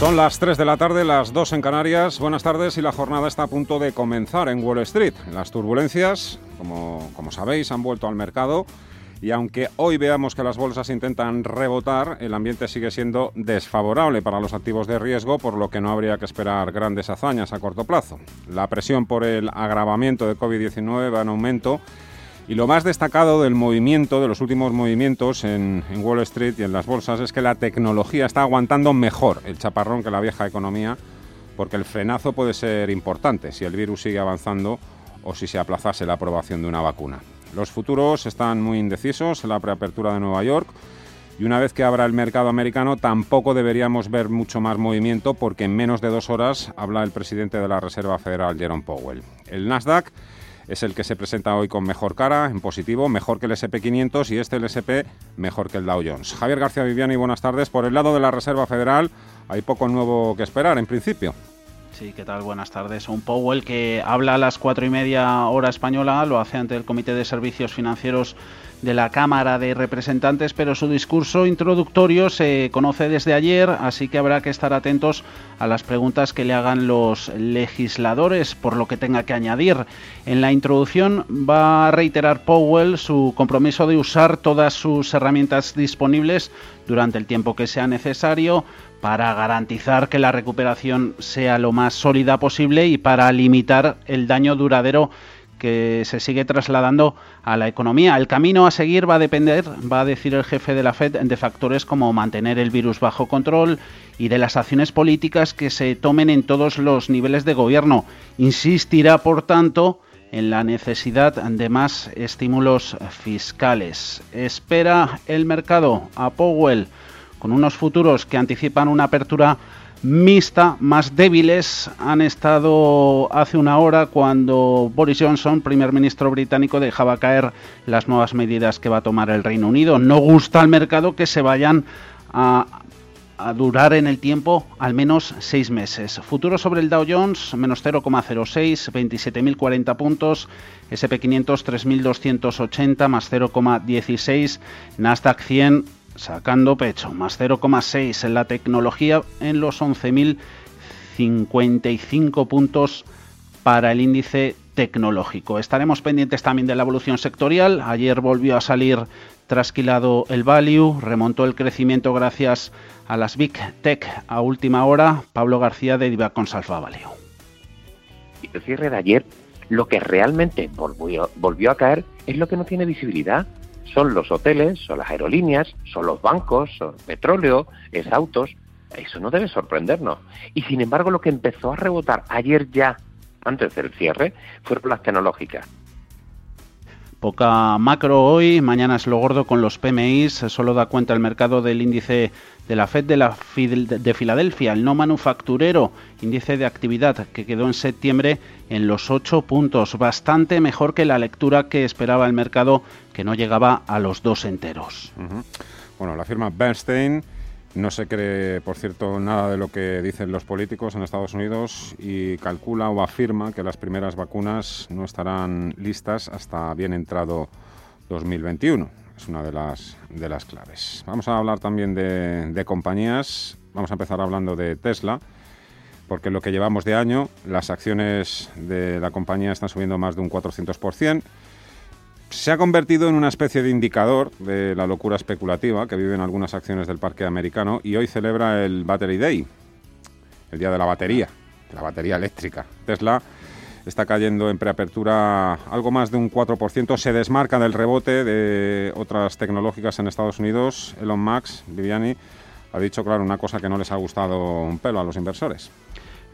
Son las 3 de la tarde, las 2 en Canarias. Buenas tardes y la jornada está a punto de comenzar en Wall Street. Las turbulencias, como, como sabéis, han vuelto al mercado y aunque hoy veamos que las bolsas intentan rebotar, el ambiente sigue siendo desfavorable para los activos de riesgo, por lo que no habría que esperar grandes hazañas a corto plazo. La presión por el agravamiento de COVID-19 va en aumento y lo más destacado del movimiento, de los últimos movimientos en, Wall Street y en las bolsas, es que la tecnología está aguantando mejor el chaparrón que la vieja economía, porque el frenazo puede ser importante si el virus sigue avanzando o si se aplazase la aprobación de una vacuna. Los futuros están muy indecisos en la preapertura de Nueva York y una vez que abra el mercado americano tampoco deberíamos ver mucho más movimiento porque en menos de dos horas habla el presidente de la Reserva Federal, Jerome Powell. El Nasdaq es el que se presenta hoy con mejor cara, en positivo, mejor que el SP500 y este el SP mejor que el Dow Jones. Javier García Viviani, buenas tardes. Por el lado de la Reserva Federal hay poco nuevo que esperar en principio. Sí, ¿qué tal? Buenas tardes. Un Powell que habla a las cuatro y media hora española, lo hace ante el Comité de Servicios Financieros de la Cámara de Representantes, pero su discurso introductorio se conoce desde ayer, así que habrá que estar atentos a las preguntas que le hagan los legisladores por lo que tenga que añadir. En la introducción va a reiterar Powell su compromiso de usar todas sus herramientas disponibles durante el tiempo que sea necesario para garantizar que la recuperación sea lo más sólida posible y para limitar el daño duradero que se sigue trasladando a la economía. El camino a seguir va a depender, va a decir el jefe de la Fed, de factores como mantener el virus bajo control y de las acciones políticas que se tomen en todos los niveles de gobierno. Insistirá, por tanto, en la necesidad de más estímulos fiscales. Espera el mercado a Powell con unos futuros que anticipan una apertura mixta, más débiles, han estado hace una hora cuando Boris Johnson, primer ministro británico, dejaba caer las nuevas medidas que va a tomar el Reino Unido. No gusta al mercado que se vayan a, a durar en el tiempo al menos seis meses. Futuro sobre el Dow Jones, menos 0,06, 27.040 puntos. SP500, 3.280, más 0,16. Nasdaq 100, sacando pecho, más 0,6 en la tecnología en los 11.055 puntos para el índice tecnológico. Estaremos pendientes también de la evolución sectorial. Ayer volvió a salir trasquilado el value, remontó el crecimiento gracias a las Big Tech a última hora. Pablo García de Divacons Alfa Value. Y el cierre de ayer, lo que realmente volvió, volvió a caer es lo que no tiene visibilidad son los hoteles, son las aerolíneas, son los bancos, son petróleo, es autos. Eso no debe sorprendernos. Y sin embargo, lo que empezó a rebotar ayer ya, antes del cierre, fueron las tecnológicas. Poca macro hoy, mañana es lo gordo con los PMIs, solo da cuenta el mercado del índice de la Fed de, la, de Filadelfia, el no manufacturero, índice de actividad que quedó en septiembre en los 8 puntos, bastante mejor que la lectura que esperaba el mercado, que no llegaba a los dos enteros. Bueno, la firma Bernstein no se cree, por cierto, nada de lo que dicen los políticos en Estados Unidos y calcula o afirma que las primeras vacunas no estarán listas hasta bien entrado 2021. Es una de las, de las claves. Vamos a hablar también de, de compañías. Vamos a empezar hablando de Tesla porque lo que llevamos de año, las acciones de la compañía están subiendo más de un 400%. Se ha convertido en una especie de indicador de la locura especulativa que viven algunas acciones del parque americano y hoy celebra el Battery Day, el día de la batería, la batería eléctrica. Tesla está cayendo en preapertura algo más de un 4%, se desmarca del rebote de otras tecnológicas en Estados Unidos. Elon Musk, Viviani, ha dicho, claro, una cosa que no les ha gustado un pelo a los inversores.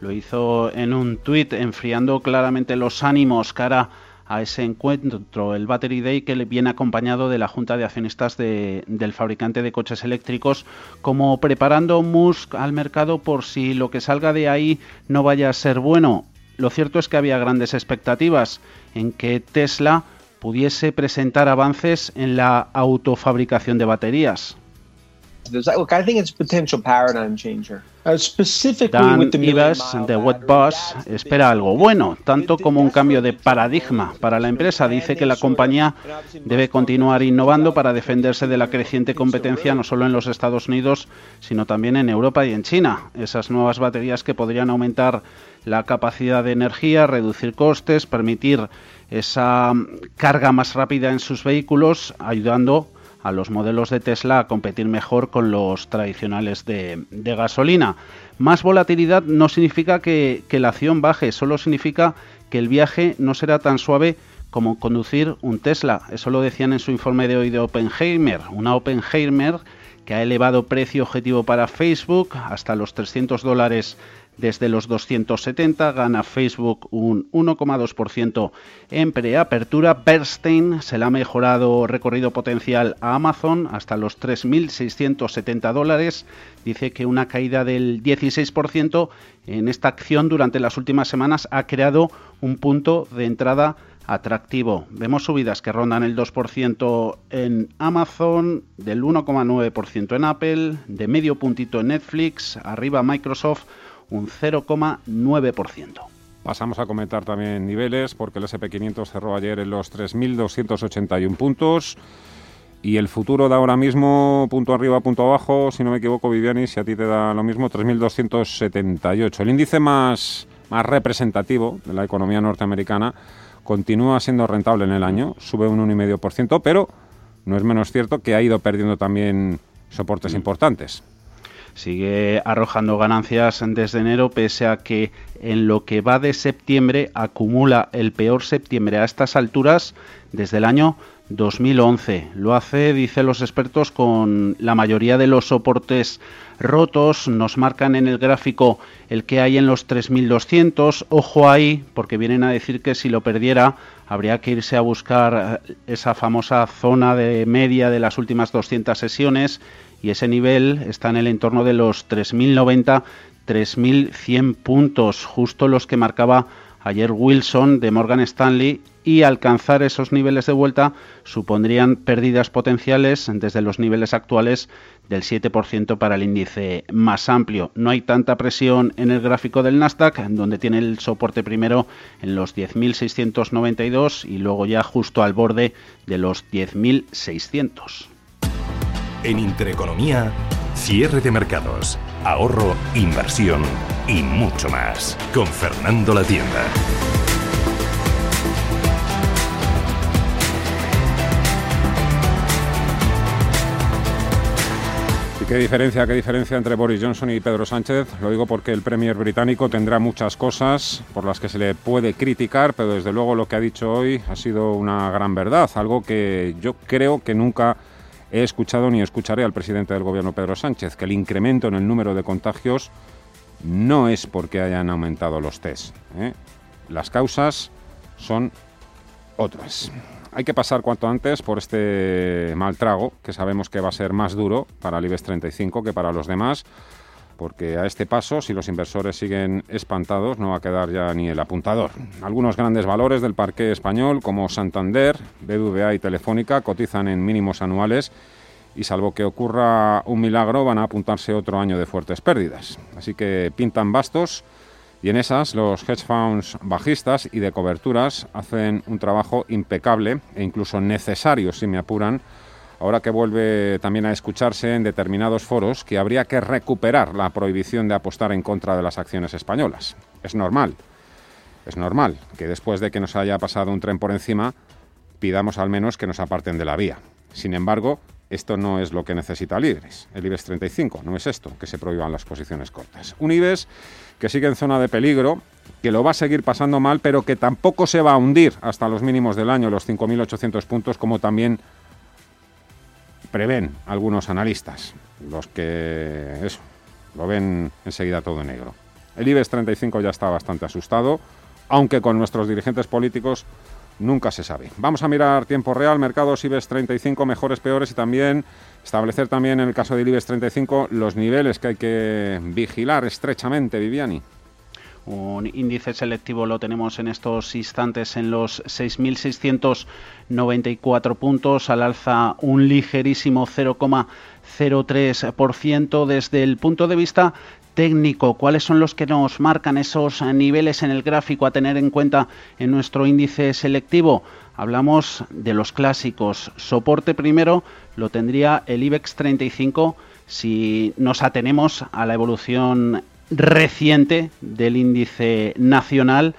Lo hizo en un tuit, enfriando claramente los ánimos cara a ese encuentro, el Battery Day, que viene acompañado de la Junta de Accionistas de, del fabricante de coches eléctricos, como preparando Musk al mercado por si lo que salga de ahí no vaya a ser bueno. Lo cierto es que había grandes expectativas en que Tesla pudiese presentar avances en la autofabricación de baterías. Look, I think it's a potential paradigm changer. Uh, Dan de Wetbus espera algo bueno, tanto como un cambio de paradigma para la empresa. Dice que la compañía debe continuar innovando para defenderse de la creciente competencia no solo en los Estados Unidos, sino también en Europa y en China. Esas nuevas baterías que podrían aumentar la capacidad de energía, reducir costes, permitir esa carga más rápida en sus vehículos, ayudando a los modelos de Tesla a competir mejor con los tradicionales de, gasolina. Más volatilidad no significa que, que la acción baje, solo significa que el viaje no será tan suave como conducir un Tesla. Eso lo decían en su informe de hoy de Oppenheimer. Una Oppenheimer que ha elevado precio objetivo para Facebook hasta los 300 dólares desde los 270 gana Facebook un 1,2% en preapertura. Bernstein se le ha mejorado recorrido potencial a Amazon hasta los 3.670 dólares. Dice que una caída del 16% en esta acción durante las últimas semanas ha creado un punto de entrada atractivo. Vemos subidas que rondan el 2% en Amazon, del 1,9% en Apple, de medio puntito en Netflix, arriba Microsoft un 0,9%. Pasamos a comentar también niveles, porque el SP500 cerró ayer en los 3.281 puntos. Y el futuro da ahora mismo, punto arriba, punto abajo, si no me equivoco, Viviani, si a ti te da lo mismo, 3.278. El índice más, más representativo de la economía norteamericana continúa siendo rentable en el año, sube un 1,5%, pero no es menos cierto que ha ido perdiendo también soportes mm. importantes sigue arrojando ganancias desde enero, pese a que en lo que va de septiembre acumula el peor septiembre a estas alturas desde el año 2011. Lo hace, dice los expertos, con la mayoría de los soportes rotos. Nos marcan en el gráfico el que hay en los 3200. Ojo ahí, porque vienen a decir que si lo perdiera habría que irse a buscar esa famosa zona de media de las últimas 200 sesiones y ese nivel está en el entorno de los 3.090, 3.100 puntos, justo los que marcaba ayer Wilson de Morgan Stanley y alcanzar esos niveles de vuelta supondrían pérdidas potenciales desde los niveles actuales del 7% para el índice más amplio. No hay tanta presión en el gráfico del Nasdaq, donde tiene el soporte primero en los 10.692 y luego ya justo al borde de los 10.600. En Intereconomía, cierre de mercados, ahorro, inversión y mucho más. Con Fernando La Tienda. ¿Y qué diferencia, qué diferencia entre Boris Johnson y Pedro Sánchez? Lo digo porque el Premier británico tendrá muchas cosas por las que se le puede criticar, pero desde luego lo que ha dicho hoy ha sido una gran verdad, algo que yo creo que nunca he escuchado ni escucharé al presidente del gobierno Pedro Sánchez que el incremento en el número de contagios no es porque hayan aumentado los test. ¿eh? Las causas son otras. Hay que pasar cuanto antes por este mal trago, que sabemos que va a ser más duro para el IBEX 35 que para los demás porque a este paso, si los inversores siguen espantados, no va a quedar ya ni el apuntador. Algunos grandes valores del parque español, como Santander, BBVA y Telefónica, cotizan en mínimos anuales y salvo que ocurra un milagro, van a apuntarse otro año de fuertes pérdidas. Así que pintan bastos y en esas los hedge funds bajistas y de coberturas hacen un trabajo impecable e incluso necesario, si me apuran, ahora que vuelve también a escucharse en determinados foros que habría que recuperar la prohibición de apostar en contra de las acciones españolas. Es normal, es normal que después de que nos haya pasado un tren por encima, pidamos al menos que nos aparten de la vía. Sin embargo, esto no es lo que necesita el IBEX, el IBEX 35, no es esto, que se prohíban las posiciones cortas. Un IBEX que sigue en zona de peligro, que lo va a seguir pasando mal, pero que tampoco se va a hundir hasta los mínimos del año, los 5.800 puntos, como también prevén algunos analistas, los que eso, lo ven enseguida todo negro. El IBEX 35 ya está bastante asustado, aunque con nuestros dirigentes políticos nunca se sabe. Vamos a mirar tiempo real, mercados IBEX 35, mejores, peores y también establecer también en el caso del IBEX 35 los niveles que hay que vigilar estrechamente, Viviani. Un índice selectivo lo tenemos en estos instantes en los 6.694 puntos, al alza un ligerísimo 0,03%. Desde el punto de vista técnico, cuáles son los que nos marcan esos niveles en el gráfico a tener en cuenta en nuestro índice selectivo. Hablamos de los clásicos. Soporte primero lo tendría el IBEX 35 si nos atenemos a la evolución reciente del índice nacional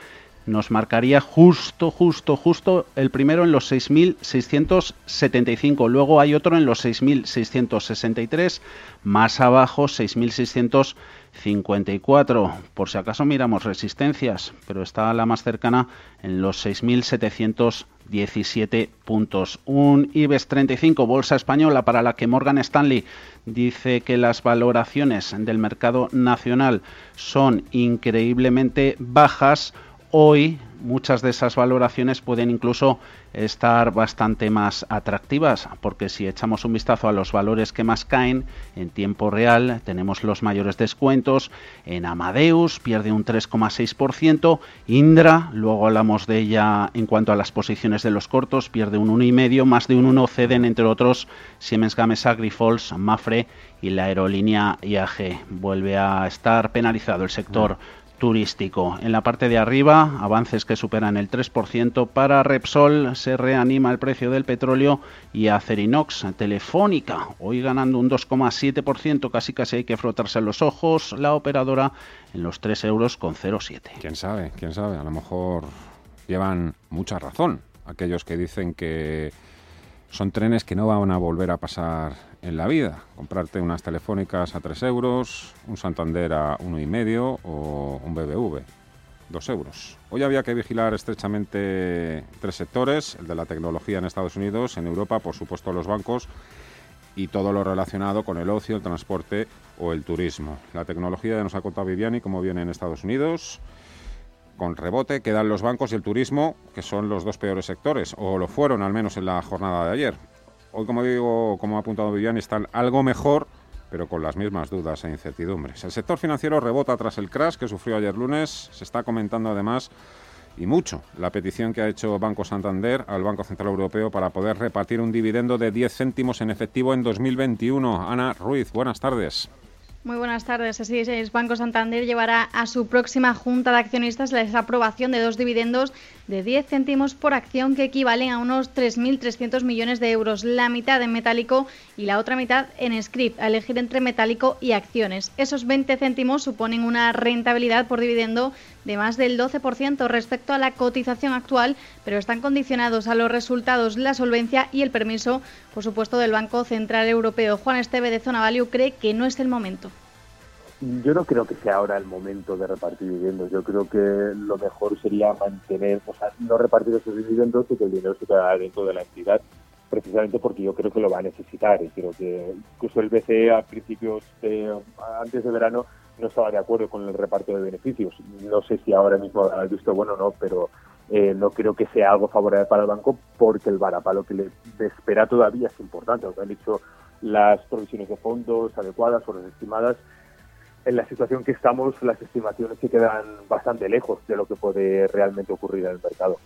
nos marcaría justo, justo, justo el primero en los 6.675. Luego hay otro en los 6.663. Más abajo 6.654. Por si acaso miramos resistencias, pero está la más cercana en los 6.717 puntos. Un IBEX 35, bolsa española, para la que Morgan Stanley dice que las valoraciones del mercado nacional son increíblemente bajas Hoy muchas de esas valoraciones pueden incluso estar bastante más atractivas, porque si echamos un vistazo a los valores que más caen en tiempo real, tenemos los mayores descuentos. En Amadeus pierde un 3,6%, Indra, luego hablamos de ella en cuanto a las posiciones de los cortos, pierde un 1,5%, más de un 1 ceden entre otros Siemens Gamesa, Grifols, Mafre y la aerolínea IAG. Vuelve a estar penalizado el sector turístico. En la parte de arriba, avances que superan el 3%. Para Repsol se reanima el precio del petróleo y Acerinox, Telefónica, hoy ganando un 2,7%, casi casi hay que frotarse los ojos. La operadora en los 3 euros con 0,7. ¿Quién sabe? ¿Quién sabe? A lo mejor llevan mucha razón aquellos que dicen que son trenes que no van a volver a pasar en la vida. Comprarte unas telefónicas a 3 euros, un Santander a 1,5 o un BBV. 2 euros. Hoy había que vigilar estrechamente tres sectores, el de la tecnología en Estados Unidos, en Europa, por supuesto, los bancos y todo lo relacionado con el ocio, el transporte o el turismo. La tecnología ya nos ha contado Viviani cómo viene en Estados Unidos. Con rebote quedan los bancos y el turismo, que son los dos peores sectores, o lo fueron al menos en la jornada de ayer. Hoy, como digo, como ha apuntado Viviani, están algo mejor, pero con las mismas dudas e incertidumbres. El sector financiero rebota tras el crash que sufrió ayer lunes. Se está comentando además y mucho la petición que ha hecho Banco Santander al Banco Central Europeo para poder repartir un dividendo de 10 céntimos en efectivo en 2021. Ana Ruiz, buenas tardes. Muy buenas tardes. Así es, Banco Santander llevará a su próxima junta de accionistas la desaprobación de dos dividendos de 10 céntimos por acción que equivalen a unos 3.300 millones de euros, la mitad en metálico y la otra mitad en script, a elegir entre metálico y acciones. Esos 20 céntimos suponen una rentabilidad por dividendo de más del 12% respecto a la cotización actual, pero están condicionados a los resultados, la solvencia y el permiso, por supuesto, del Banco Central Europeo. Juan Esteve de Zona Value cree que no es el momento. Yo no creo que sea ahora el momento de repartir dividendos. Yo creo que lo mejor sería mantener, o sea, no repartir esos dividendos y que el dinero se quede dentro de la entidad, precisamente porque yo creo que lo va a necesitar. Y creo que incluso el BCE a principios, de, antes de verano, no estaba de acuerdo con el reparto de beneficios. No sé si ahora mismo ha visto bueno o no, pero eh, no creo que sea algo favorable para el banco porque el varapalo que le espera todavía es importante. Lo que han dicho las provisiones de fondos adecuadas o las estimadas, en la situación que estamos, las estimaciones se quedan bastante lejos de lo que puede realmente ocurrir en el mercado.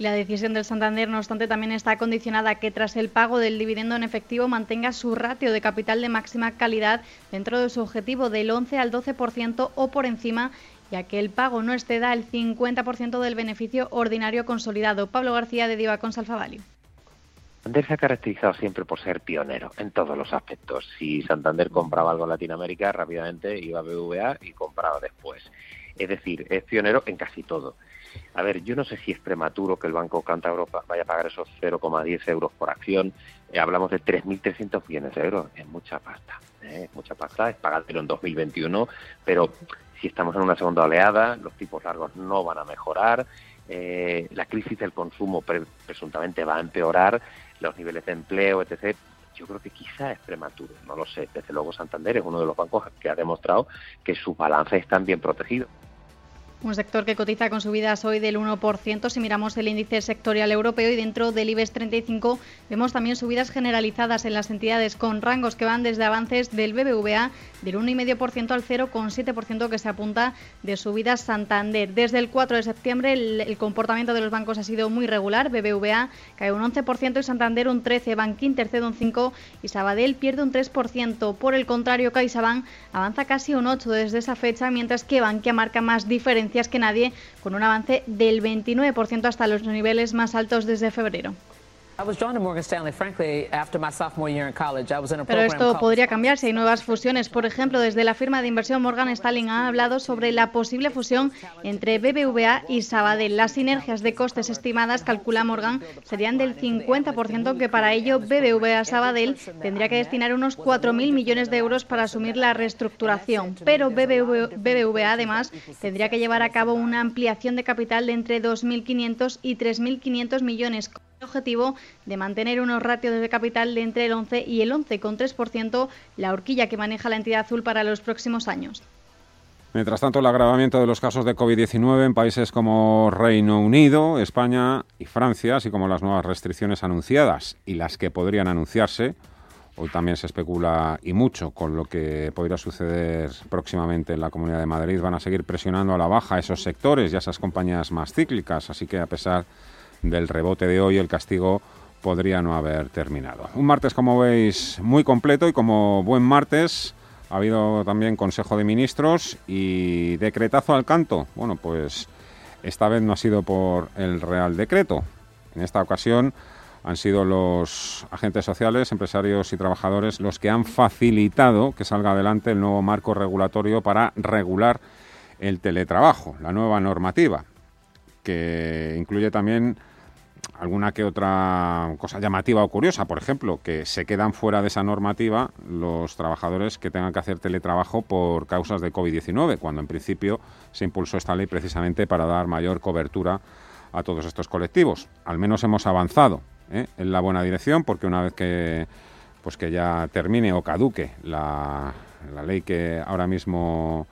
La decisión del Santander, no obstante, también está condicionada a que tras el pago del dividendo en efectivo mantenga su ratio de capital de máxima calidad dentro de su objetivo del 11 al 12% o por encima, ya que el pago no exceda el 50% del beneficio ordinario consolidado. Pablo García de Diva con Salfavalio. Santander se ha caracterizado siempre por ser pionero en todos los aspectos. Si Santander compraba algo en Latinoamérica, rápidamente iba a BVA y compraba después. Es decir, es pionero en casi todo. A ver, yo no sé si es prematuro que el Banco Canta Europa vaya a pagar esos 0,10 euros por acción. Eh, hablamos de 3.300 millones de euros. Es mucha pasta. ¿eh? Mucha pasta. Es pagarlo en 2021. Pero si estamos en una segunda oleada, los tipos largos no van a mejorar. Eh, la crisis del consumo presuntamente va a empeorar. Los niveles de empleo, etc yo creo que quizá es prematuro, no lo sé. Desde luego Santander es uno de los bancos que ha demostrado que sus balances están bien protegidos. Un sector que cotiza con subidas hoy del 1%. Si miramos el índice sectorial europeo y dentro del IBEX 35 vemos también subidas generalizadas en las entidades con rangos que van desde avances del BBVA del 1,5% al 0,7% que se apunta de subidas Santander. Desde el 4 de septiembre el, comportamiento de los bancos ha sido muy regular. BBVA cae un 11% y Santander un 13%, Bankinter cede un 5% y Sabadell pierde un 3%. Por el contrario, CaixaBank avanza casi un 8% desde esa fecha, mientras que Bankia marca más diferencia que nadie, con un avance del 29% hasta los niveles más altos desde febrero. Pero esto podría cambiar si hay nuevas fusiones. Por ejemplo, desde la firma de inversión Morgan Stanley han hablado sobre la posible fusión entre BBVA y Sabadell. Las sinergias de costes estimadas, calcula Morgan, serían del 50%, que para ello BBVA Sabadell tendría que destinar unos 4.000 millones de euros para asumir la reestructuración. Pero BBVA, además, tendría que llevar a cabo una ampliación de capital de entre 2.500 y 3.500 millones objetivo de mantener unos ratios de capital de entre el 11 y el 11,3%, la horquilla que maneja la entidad azul para los próximos años. Mientras tanto, el agravamiento de los casos de COVID-19 en países como Reino Unido, España y Francia, así como las nuevas restricciones anunciadas y las que podrían anunciarse, hoy también se especula y mucho con lo que podría suceder próximamente en la Comunidad de Madrid, van a seguir presionando a la baja esos sectores y a esas compañías más cíclicas, así que a pesar del rebote de hoy, el castigo podría no haber terminado. Un martes, como veis, muy completo y como buen martes ha habido también Consejo de Ministros y decretazo al canto. Bueno, pues esta vez no ha sido por el Real Decreto. En esta ocasión han sido los agentes sociales, empresarios y trabajadores los que han facilitado que salga adelante el nuevo marco regulatorio para regular el teletrabajo, la nueva normativa, que incluye también alguna que otra cosa llamativa o curiosa, por ejemplo, que se quedan fuera de esa normativa los trabajadores que tengan que hacer teletrabajo por causas de COVID-19, cuando en principio se impulsó esta ley precisamente para dar mayor cobertura a todos estos colectivos. Al menos hemos avanzado ¿eh? en la buena dirección, porque una vez que pues que ya termine o caduque la, ley que ahora mismo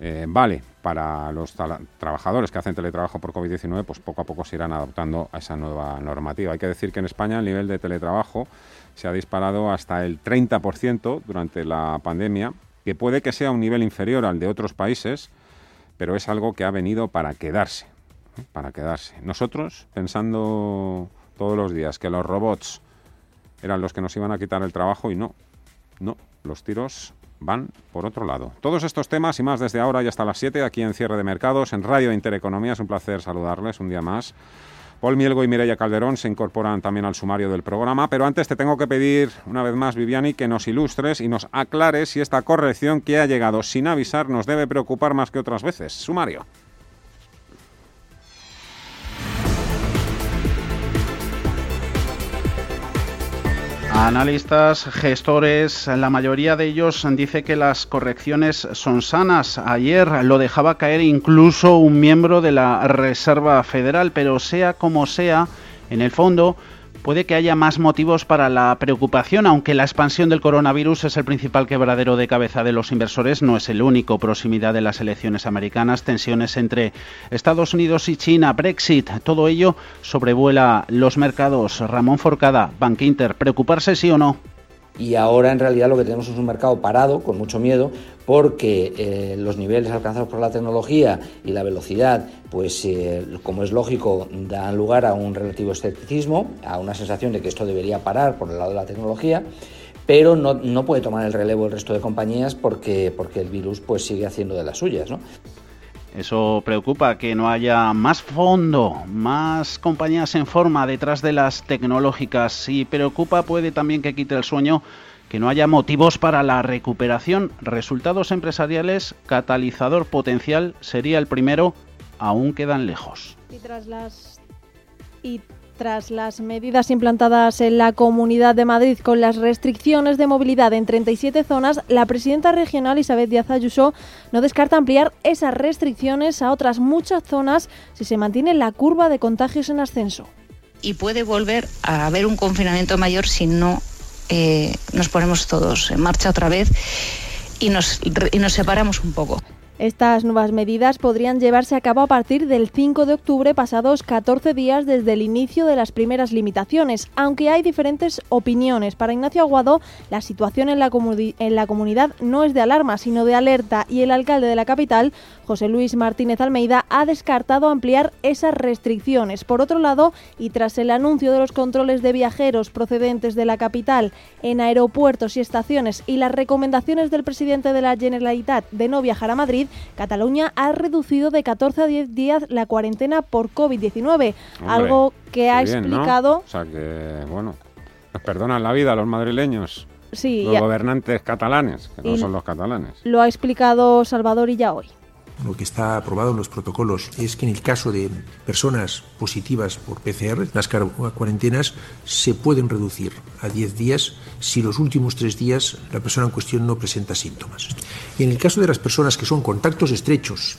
eh, vale para los trabajadores que hacen teletrabajo por COVID-19, pues poco a poco se irán adaptando a esa nueva normativa. Hay que decir que en España el nivel de teletrabajo se ha disparado hasta el 30% durante la pandemia, que puede que sea un nivel inferior al de otros países, pero es algo que ha venido para quedarse, ¿eh? para quedarse. Nosotros, pensando todos los días que los robots eran los que nos iban a quitar el trabajo y no, no, los tiros van por otro lado. Todos estos temas y más desde ahora y hasta las 7 aquí en Cierre de Mercados, en Radio Intereconomía. Es un placer saludarles un día más. Paul Mielgo y Mireia Calderón se incorporan también al sumario del programa, pero antes te tengo que pedir una vez más, Viviani, que nos ilustres y nos aclares si esta corrección que ha llegado sin avisar nos debe preocupar más que otras veces. Sumario. Analistas, gestores, la mayoría de ellos dice que las correcciones son sanas. Ayer lo dejaba caer incluso un miembro de la Reserva Federal, pero sea como sea, en el fondo puede que haya más motivos para la preocupación, aunque la expansión del coronavirus es el principal quebradero de cabeza de los inversores, no es el único. Proximidad de las elecciones americanas, tensiones entre Estados Unidos y China, Brexit, todo ello sobrevuela los mercados. Ramón Forcada, Bank Inter, ¿preocuparse sí o no? Y ahora en realidad lo que tenemos es un mercado parado, con mucho miedo, porque eh, los niveles alcanzados por la tecnología y la velocidad, pues eh, como es lógico, dan lugar a un relativo escepticismo, a una sensación de que esto debería parar por el lado de la tecnología, pero no, no puede tomar el relevo el resto de compañías porque, porque el virus pues sigue haciendo de las suyas. ¿no? Eso preocupa, que no haya más fondo, más compañías en forma detrás de las tecnológicas. Y preocupa, puede también que quite el sueño que no haya motivos para la recuperación. Resultados empresariales, catalizador potencial sería el primero, aún quedan lejos. Y tras las tras las medidas implantadas en la Comunidad de Madrid con las restricciones de movilidad en 37 zonas, la presidenta regional Isabel Díaz Ayuso no descarta ampliar esas restricciones a otras muchas zonas si se mantiene la curva de contagios en ascenso. Y puede volver a haber un confinamiento mayor si no eh, nos ponemos todos en marcha otra vez y nos, y nos separamos un poco. Estas nuevas medidas podrían llevarse a cabo a partir del 5 de octubre, pasados 14 días desde el inicio de las primeras limitaciones, aunque hay diferentes opiniones. Para Ignacio Aguado, la situación en la, en la comunidad no es de alarma, sino de alerta, y el alcalde de la capital, José Luis Martínez Almeida, ha descartado ampliar esas restricciones. Por otro lado, y tras el anuncio de los controles de viajeros procedentes de la capital en aeropuertos y estaciones y las recomendaciones del presidente de la Generalitat de no viajar a Madrid, Cataluña ha reducido de 14 a 10 días la cuarentena por COVID-19, algo que ha explicado... O sea que, bueno, nos perdonan la vida a los madrileños. Sí, los gobernantes catalanes, que no son los catalanes. Lo ha explicado Salvador y ya hoy. Lo que está aprobado en los protocolos es que en el caso de personas positivas por PCR, las cuarentenas se pueden reducir a 10 días si los últimos tres días la persona en cuestión no presenta síntomas. Y en el caso de las personas que son contactos estrechos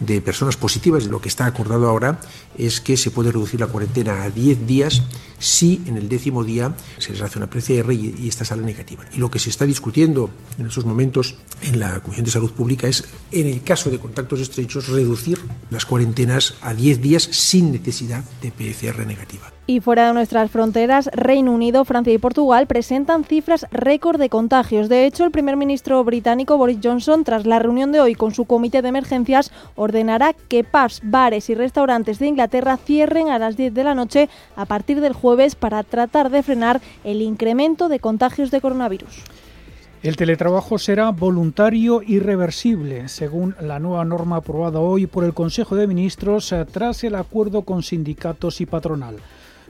de personas positivas, lo que está acordado ahora es que se puede reducir la cuarentena a 10 días si en el décimo día se les hace una PCR y, y esta sale negativa. Y lo que se está discutiendo en estos momentos en la Comisión de Salud Pública es, en el caso de contactos estrechos, reducir las cuarentenas a 10 días sin necesidad de PCR negativa. Y fuera de nuestras fronteras, Reino Unido, Francia y Portugal presentan cifras récord de contagios. De hecho, el primer ministro británico Boris Johnson, tras la reunión de hoy con su comité de emergencias, ordenará que pubs, bares y restaurantes de Inglaterra cierren a las 10 de la noche a partir del jueves para tratar de frenar el incremento de contagios de coronavirus. El teletrabajo será voluntario y reversible, según la nueva norma aprobada hoy por el Consejo de Ministros eh, tras el acuerdo con sindicatos y patronal.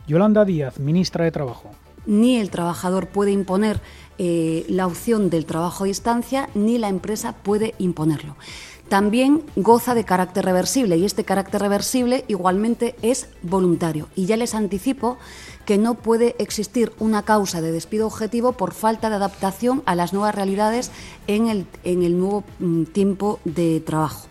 Yolanda Díaz, ministra de Trabajo. Ni el trabajador puede imponer eh, la opción del trabajo a distancia, ni la empresa puede imponerlo. También goza de carácter reversible y este carácter reversible igualmente es voluntario. Y ya les anticipo que no puede existir una causa de despido objetivo por falta de adaptación a las nuevas realidades en el, en el nuevo mm, tiempo de trabajo.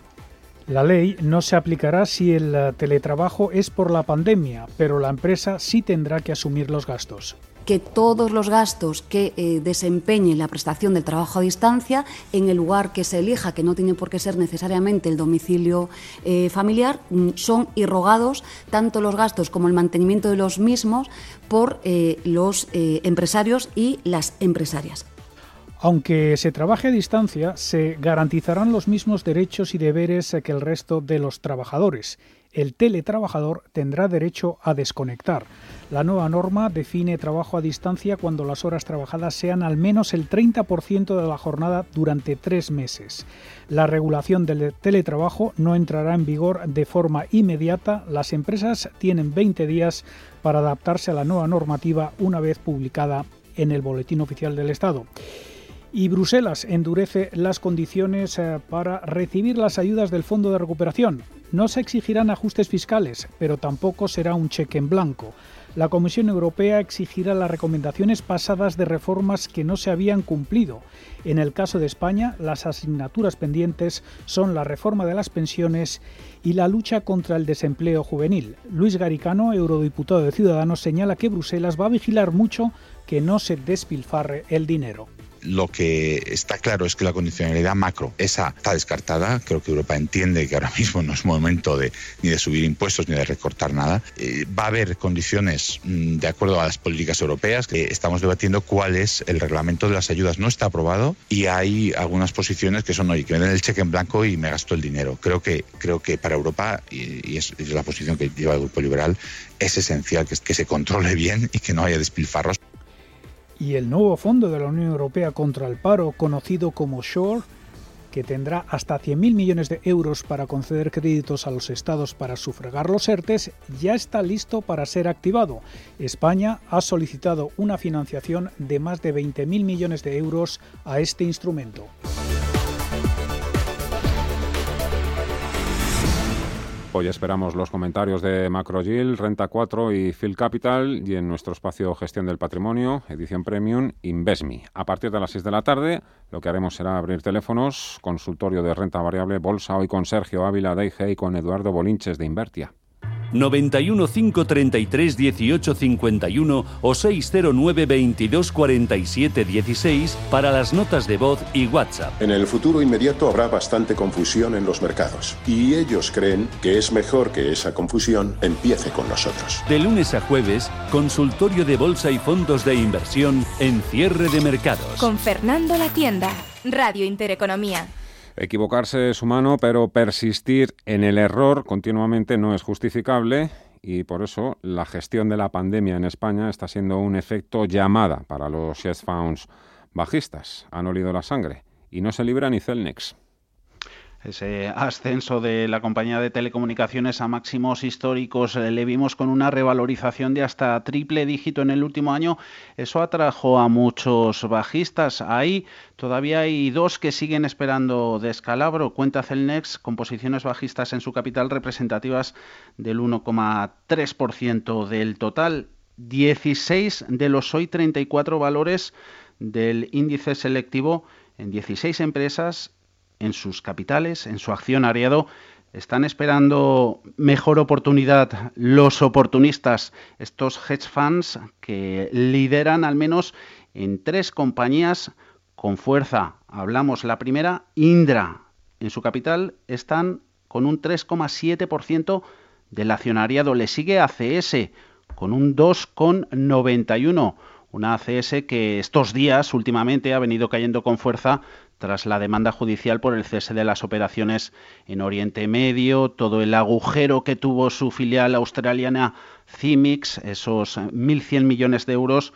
La ley no se aplicará si el eh, teletrabajo es por la pandemia, pero la empresa sí tendrá que asumir los gastos que todos los gastos que eh, desempeñe la prestación del trabajo a distancia en el lugar que se elija, que no tiene por qué ser necesariamente el domicilio eh, familiar, mm, son irrogados tanto los gastos como el mantenimiento de los mismos por los empresarios y las empresarias. Aunque se trabaje a distancia, se garantizarán los mismos derechos y deberes que el resto de los trabajadores. El teletrabajador tendrá derecho a desconectar. La nueva norma define trabajo a distancia cuando las horas trabajadas sean al menos el 30% de la jornada durante tres meses. La regulación del teletrabajo no entrará en vigor de forma inmediata. Las empresas tienen 20 días para adaptarse a la nueva normativa una vez publicada en el Boletín Oficial del Estado. Y Bruselas endurece las condiciones eh, para recibir las ayudas del Fondo de Recuperación. No se exigirán ajustes fiscales, pero tampoco será un cheque en blanco. La Comisión Europea exigirá las recomendaciones pasadas de reformas que no se habían cumplido. En el caso de España, las asignaturas pendientes son la reforma de las pensiones y la lucha contra el desempleo juvenil. Luis Garicano, eurodiputado de Ciudadanos, señala que Bruselas va a vigilar mucho que no se despilfarre el dinero lo que está claro es que la condicionalidad macro, esa está descartada. Creo que Europa entiende que ahora mismo no es momento de, ni de subir impuestos ni de recortar nada. Eh, va a haber condiciones mm, de acuerdo a las políticas europeas. que estamos debatiendo cuál es el reglamento de las ayudas. No está aprobado y hay algunas posiciones que son, oye, que me den el cheque en blanco y me gasto el dinero. Creo que, creo que para Europa, y, es, la posición que lleva el Grupo Liberal, es esencial que, que se controle bien y que no haya despilfarros y el nuevo fondo de la Unión Europea contra el paro, conocido como SHORE, que tendrá hasta 100.000 millones de euros para conceder créditos a los estados para sufragar los ERTES, ya está listo para ser activado. España ha solicitado una financiación de más de 20.000 millones de euros a este instrumento. Hoy esperamos los comentarios de Macrogil, Renta 4 y Phil Capital y en nuestro espacio Gestión del Patrimonio, edición Premium, Investme. A partir de las 6 de la tarde lo que haremos será abrir teléfonos, consultorio de renta variable, bolsa hoy con Sergio Ávila de IG y con Eduardo Bolinches de Invertia. 91 533 18 51 o 609 22 47 16 para las notas de voz y WhatsApp. En el futuro inmediato habrá bastante confusión en los mercados y ellos creen que es mejor que esa confusión empiece con nosotros. De lunes a jueves, consultorio de bolsa y fondos de inversión en cierre de mercados. Con Fernando La Tienda, Radio Intereconomía. Equivocarse es humano, pero persistir en el error continuamente no es justificable y por eso la gestión de la pandemia en España está siendo un efecto llamada para los hedge bajistas. Han olido la sangre y no se libra ni Celnex ese ascenso de la compañía de telecomunicaciones a máximos históricos eh, le vimos con una revalorización de hasta triple dígito en el último año. Eso atrajo a muchos bajistas. Ahí todavía hay dos que siguen esperando descalabro. Cuenta Celnex con posiciones bajistas en su capital representativas del 1,3% del total. 16 de los hoy 34 valores del índice selectivo en 16 empresas en sus capitales, en su accionariado, están esperando mejor oportunidad los oportunistas, estos hedge funds que lideran al menos en tres compañías con fuerza. Hablamos la primera, Indra. En su capital están con un 3,7% del accionariado. Le sigue ACS con un 2,91%. Una ACS que estos días últimamente ha venido cayendo con fuerza tras la demanda judicial por el cese de las operaciones en Oriente Medio, todo el agujero que tuvo su filial australiana CIMIX, esos 1.100 millones de euros,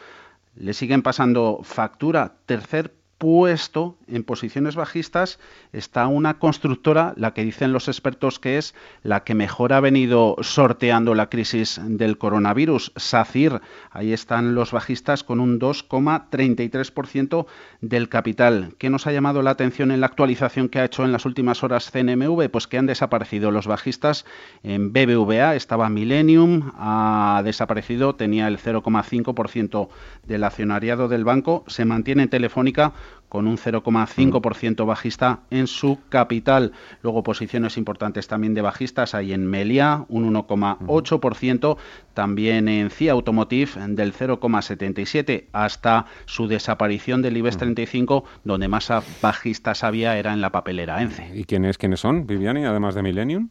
le siguen pasando factura. Tercer puesto en posiciones bajistas está una constructora, la que dicen los expertos que es la que mejor ha venido sorteando la crisis del coronavirus, SACIR. Ahí están los bajistas con un 2,33% del capital. ¿Qué nos ha llamado la atención en la actualización que ha hecho en las últimas horas CNMV? Pues que han desaparecido los bajistas en BBVA, estaba Millennium, ha desaparecido, tenía el 0,5% del accionariado del banco, se mantiene en Telefónica con un 0,5% bajista en su capital. Luego posiciones importantes también de bajistas hay en Melia, un 1,8%, también en CIA Automotive del 0,77 hasta su desaparición del IBEX 35, donde más bajistas había era en la papelera ENCE. ¿Y quiénes, quiénes son, Viviani, además de Millennium?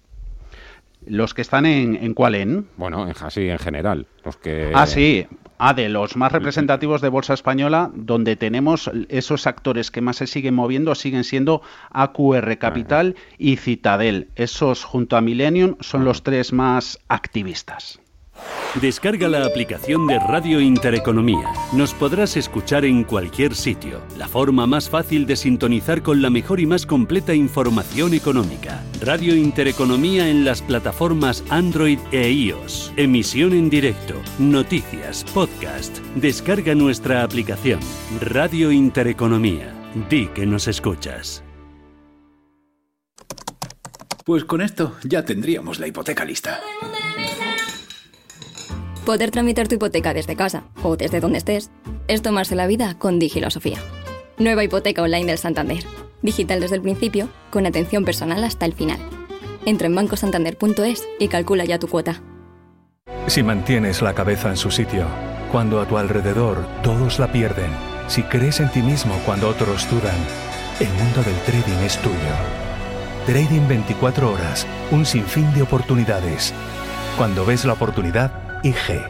Los que están en, en cuál en? Bueno, en, sí, en general. Los que... Ah, sí. Ah, de los más representativos de Bolsa Española, donde tenemos esos actores que más se siguen moviendo, siguen siendo AQR Capital y Citadel. Esos, junto a Millennium, son los tres más activistas. Descarga la aplicación de Radio Intereconomía. Nos podrás escuchar en cualquier sitio. La forma más fácil de sintonizar con la mejor y más completa información económica. Radio Intereconomía en las plataformas Android e iOS. Emisión en directo, noticias, podcast. Descarga nuestra aplicación. Radio Intereconomía. Di que nos escuchas. Pues con esto ya tendríamos la hipoteca lista. Poder tramitar tu hipoteca desde casa o desde donde estés es tomarse la vida con Digilosofía. Nueva hipoteca online del Santander. Digital desde el principio, con atención personal hasta el final. Entra en bancosantander.es y calcula ya tu cuota. Si mantienes la cabeza en su sitio, cuando a tu alrededor todos la pierden, si crees en ti mismo cuando otros dudan, el mundo del trading es tuyo. Trading 24 horas, un sinfín de oportunidades. Cuando ves la oportunidad, IG.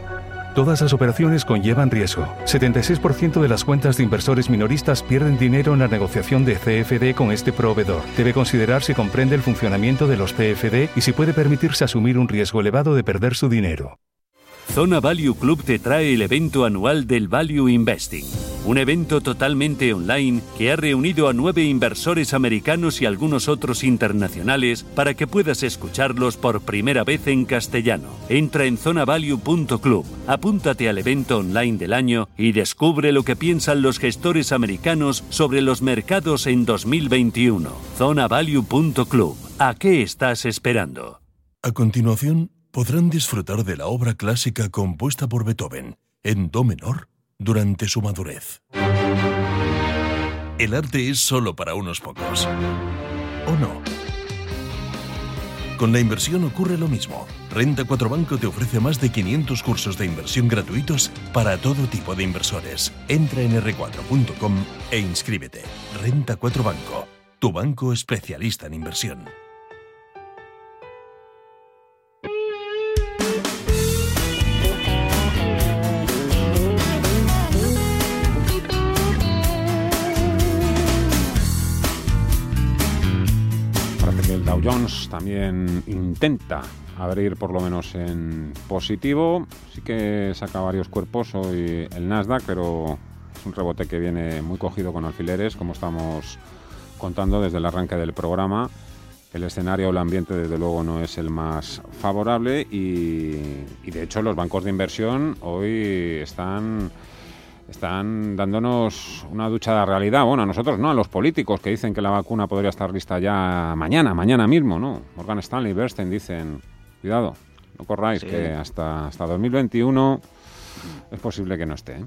Todas las operaciones conllevan riesgo. 76% de las cuentas de inversores minoristas pierden dinero en la negociación de CFD con este proveedor. Debe considerar si comprende el funcionamiento de los CFD y si puede permitirse asumir un riesgo elevado de perder su dinero. Zona Value Club te trae el evento anual del Value Investing un evento totalmente online que ha reunido a nueve inversores americanos y algunos otros internacionales para que puedas escucharlos por primera vez en castellano. Entra en zonavalue.club, apúntate al evento online del año y descubre lo que piensan los gestores americanos sobre los mercados en 2021. Zonavalue.club. ¿A qué estás esperando? A continuación, podrán disfrutar de la obra clásica compuesta por Beethoven en Do menor durante su madurez. El arte es solo para unos pocos. ¿O no? Con la inversión ocurre lo mismo. Renta 4 Banco te ofrece más de 500 cursos de inversión gratuitos para todo tipo de inversores. Entra en r4.com e inscríbete. Renta 4 Banco, tu banco especialista en inversión. Dow Jones también intenta abrir por lo menos en positivo. Sí que saca varios cuerpos hoy el Nasdaq, pero es un rebote que viene muy cogido con alfileres, como estamos contando desde el arranque del programa. El escenario o el ambiente, desde luego, no es el más favorable y, y de hecho los bancos de inversión hoy están están dándonos una ducha de realidad. Bueno, a nosotros no, a los políticos que dicen que la vacuna podría estar lista ya mañana, mañana mismo, ¿no? Morgan Stanley y Bernstein dicen, cuidado, no corráis, que hasta, hasta 2021 es posible que no esté. ¿eh?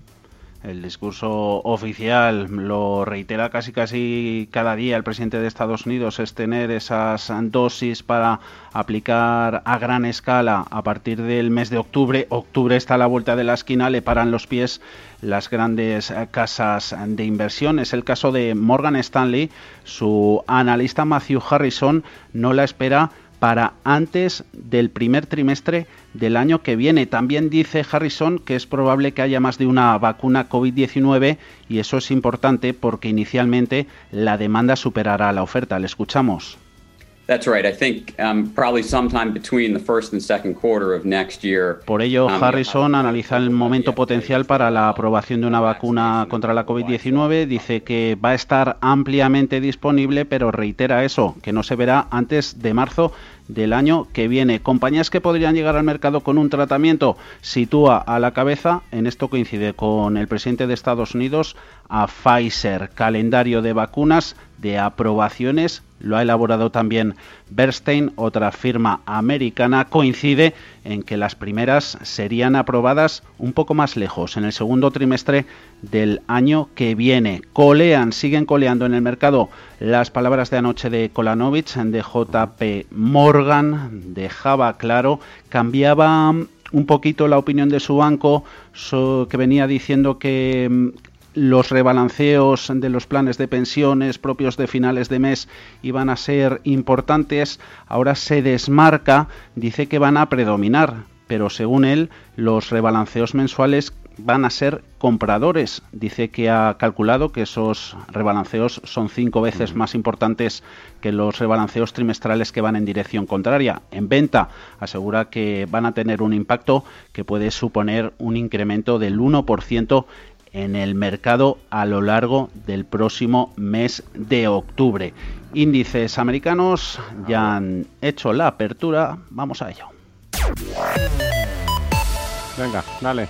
El discurso oficial lo reitera casi casi cada día el presidente de Estados Unidos es tener esas dosis para aplicar a gran escala a partir del mes de octubre. Octubre está a la vuelta de la esquina, le paran los pies las grandes casas de inversión. Es el caso de Morgan Stanley. Su analista Matthew Harrison no la espera para antes del primer trimestre del año que viene. También dice Harrison que es probable que haya más de una vacuna COVID-19 y eso es importante porque inicialmente la demanda superará la oferta. Le escuchamos. Por ello, um, Harrison analiza el momento potencial para la aprobación de una vacuna contra la COVID-19. Dice que va a estar ampliamente disponible, pero reitera eso, que no se verá antes de marzo del año que viene. Compañías que podrían llegar al mercado con un tratamiento sitúa a la cabeza, en esto coincide con el presidente de Estados Unidos, a Pfizer. Calendario de vacunas de aprobaciones lo ha elaborado también Bernstein, otra firma americana, coincide en que las primeras serían aprobadas un poco más lejos, en el segundo trimestre del año que viene. Colean, siguen coleando en el mercado las palabras de anoche de Kolanovich, de JP Morgan, dejaba claro, cambiaba un poquito la opinión de su banco, que venía diciendo que mm, los rebalanceos de los planes de pensiones propios de finales de mes iban a ser importantes, ahora se desmarca, dice que van a predominar, pero según él los rebalanceos mensuales van a ser compradores. Dice que ha calculado que esos rebalanceos son cinco veces más importantes que los rebalanceos trimestrales que van en dirección contraria. En venta asegura que van a tener un impacto que puede suponer un incremento del 1% en el mercado a lo largo del próximo mes de octubre. Índices americanos ya han hecho la apertura. Vamos a ello. Venga, dale.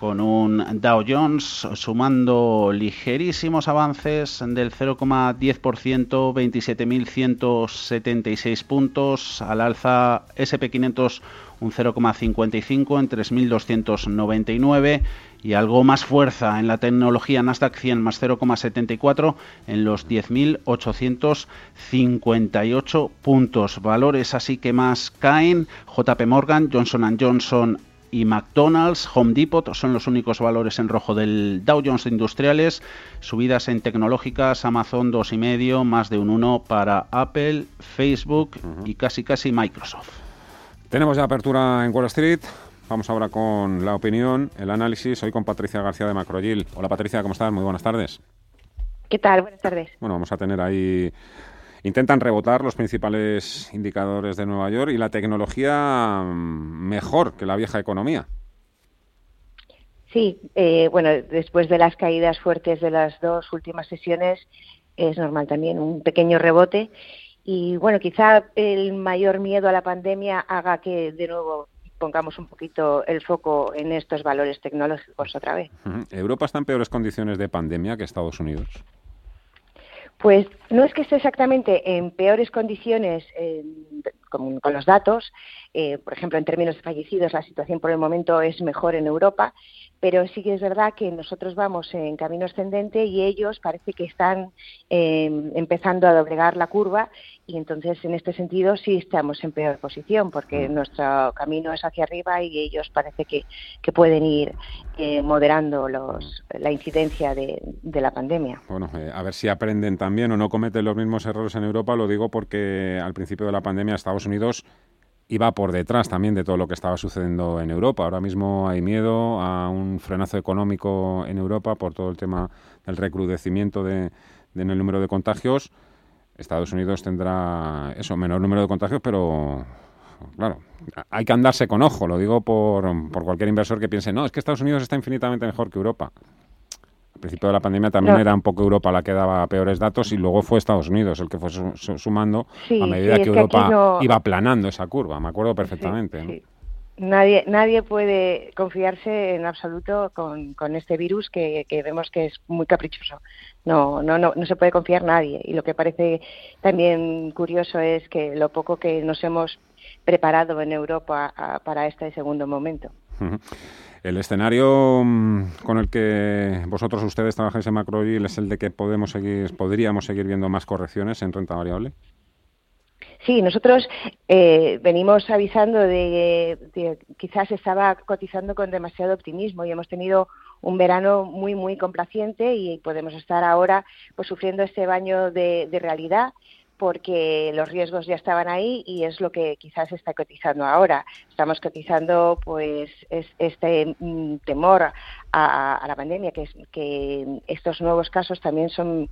Con un Dow Jones sumando ligerísimos avances del 0,10%, 27.176 puntos. Al alza SP500 un 0,55 en 3.299 y algo más fuerza en la tecnología Nasdaq 100 más 0,74 en los 10.858 puntos. Valores así que más caen. JP Morgan, Johnson Johnson y McDonald's, Home Depot son los únicos valores en rojo del Dow Jones Industriales. Subidas en tecnológicas, Amazon 2,5, más de un 1 para Apple, Facebook y casi casi Microsoft. Tenemos ya apertura en Wall Street. Vamos ahora con la opinión, el análisis. Hoy con Patricia García de Macrogil. Hola Patricia, ¿cómo estás? Muy buenas tardes. ¿Qué tal? Buenas tardes. Bueno, vamos a tener ahí... Intentan rebotar los principales indicadores de Nueva York y la tecnología mm, mejor que la vieja economía. Sí, eh, bueno, después de las caídas fuertes de las dos últimas sesiones, es normal también un pequeño rebote. Y bueno, quizá el mayor miedo a la pandemia haga que de nuevo pongamos un poquito el foco en estos valores tecnológicos otra vez. ¿Europa está en peores condiciones de pandemia que Estados Unidos? Pues no es que esté exactamente en peores condiciones con, los datos. Eh, por ejemplo, en términos de fallecidos, la situación por el momento es mejor en Europa, pero sí que es verdad que nosotros vamos en camino ascendente y ellos parece que están eh, empezando a doblegar la curva y entonces en este sentido sí estamos en peor posición porque nuestro camino es hacia arriba y ellos parece que, que pueden ir eh, moderando los, la incidencia de, de la pandemia. Bueno, eh, a ver si aprenden también o no cometen los mismos errores en Europa, lo digo porque al principio de la pandemia Estados Unidos iba por detrás también de todo lo que estaba sucediendo en Europa. Ahora mismo hay miedo a un frenazo económico en Europa por todo el tema del recrudecimiento de, en el número de contagios. Estados Unidos tendrá eso, menor número de contagios, pero claro, hay que andarse con ojo, lo digo por, por cualquier inversor que piense, no, es que Estados Unidos está infinitamente mejor que Europa al principio de la pandemia también era un poco Europa la que daba peores datos y luego fue Estados Unidos el que fue sumando a medida que Europa iba aplanando esa curva, me acuerdo perfectamente. Nadie, nadie puede confiarse en absoluto con, con este virus que, que, vemos que es muy caprichoso. No, no, no, no se puede confiar nadie. Y lo que parece también curioso es que lo poco que nos hemos preparado en Europa para este segundo momento. El escenario mm, con el que vosotros ustedes trabajáis en Macroyield es el de que podemos seguir, podríamos seguir viendo más correcciones en renta variable. Sí, nosotros eh, venimos avisando de que quizás estaba cotizando con demasiado optimismo y hemos tenido un verano muy muy complaciente y podemos estar ahora pues sufriendo este baño de realidad porque los riesgos ya estaban ahí y es lo que quizás está cotizando ahora. Estamos cotizando pues este mm, temor a, la pandemia, es, que estos nuevos casos también son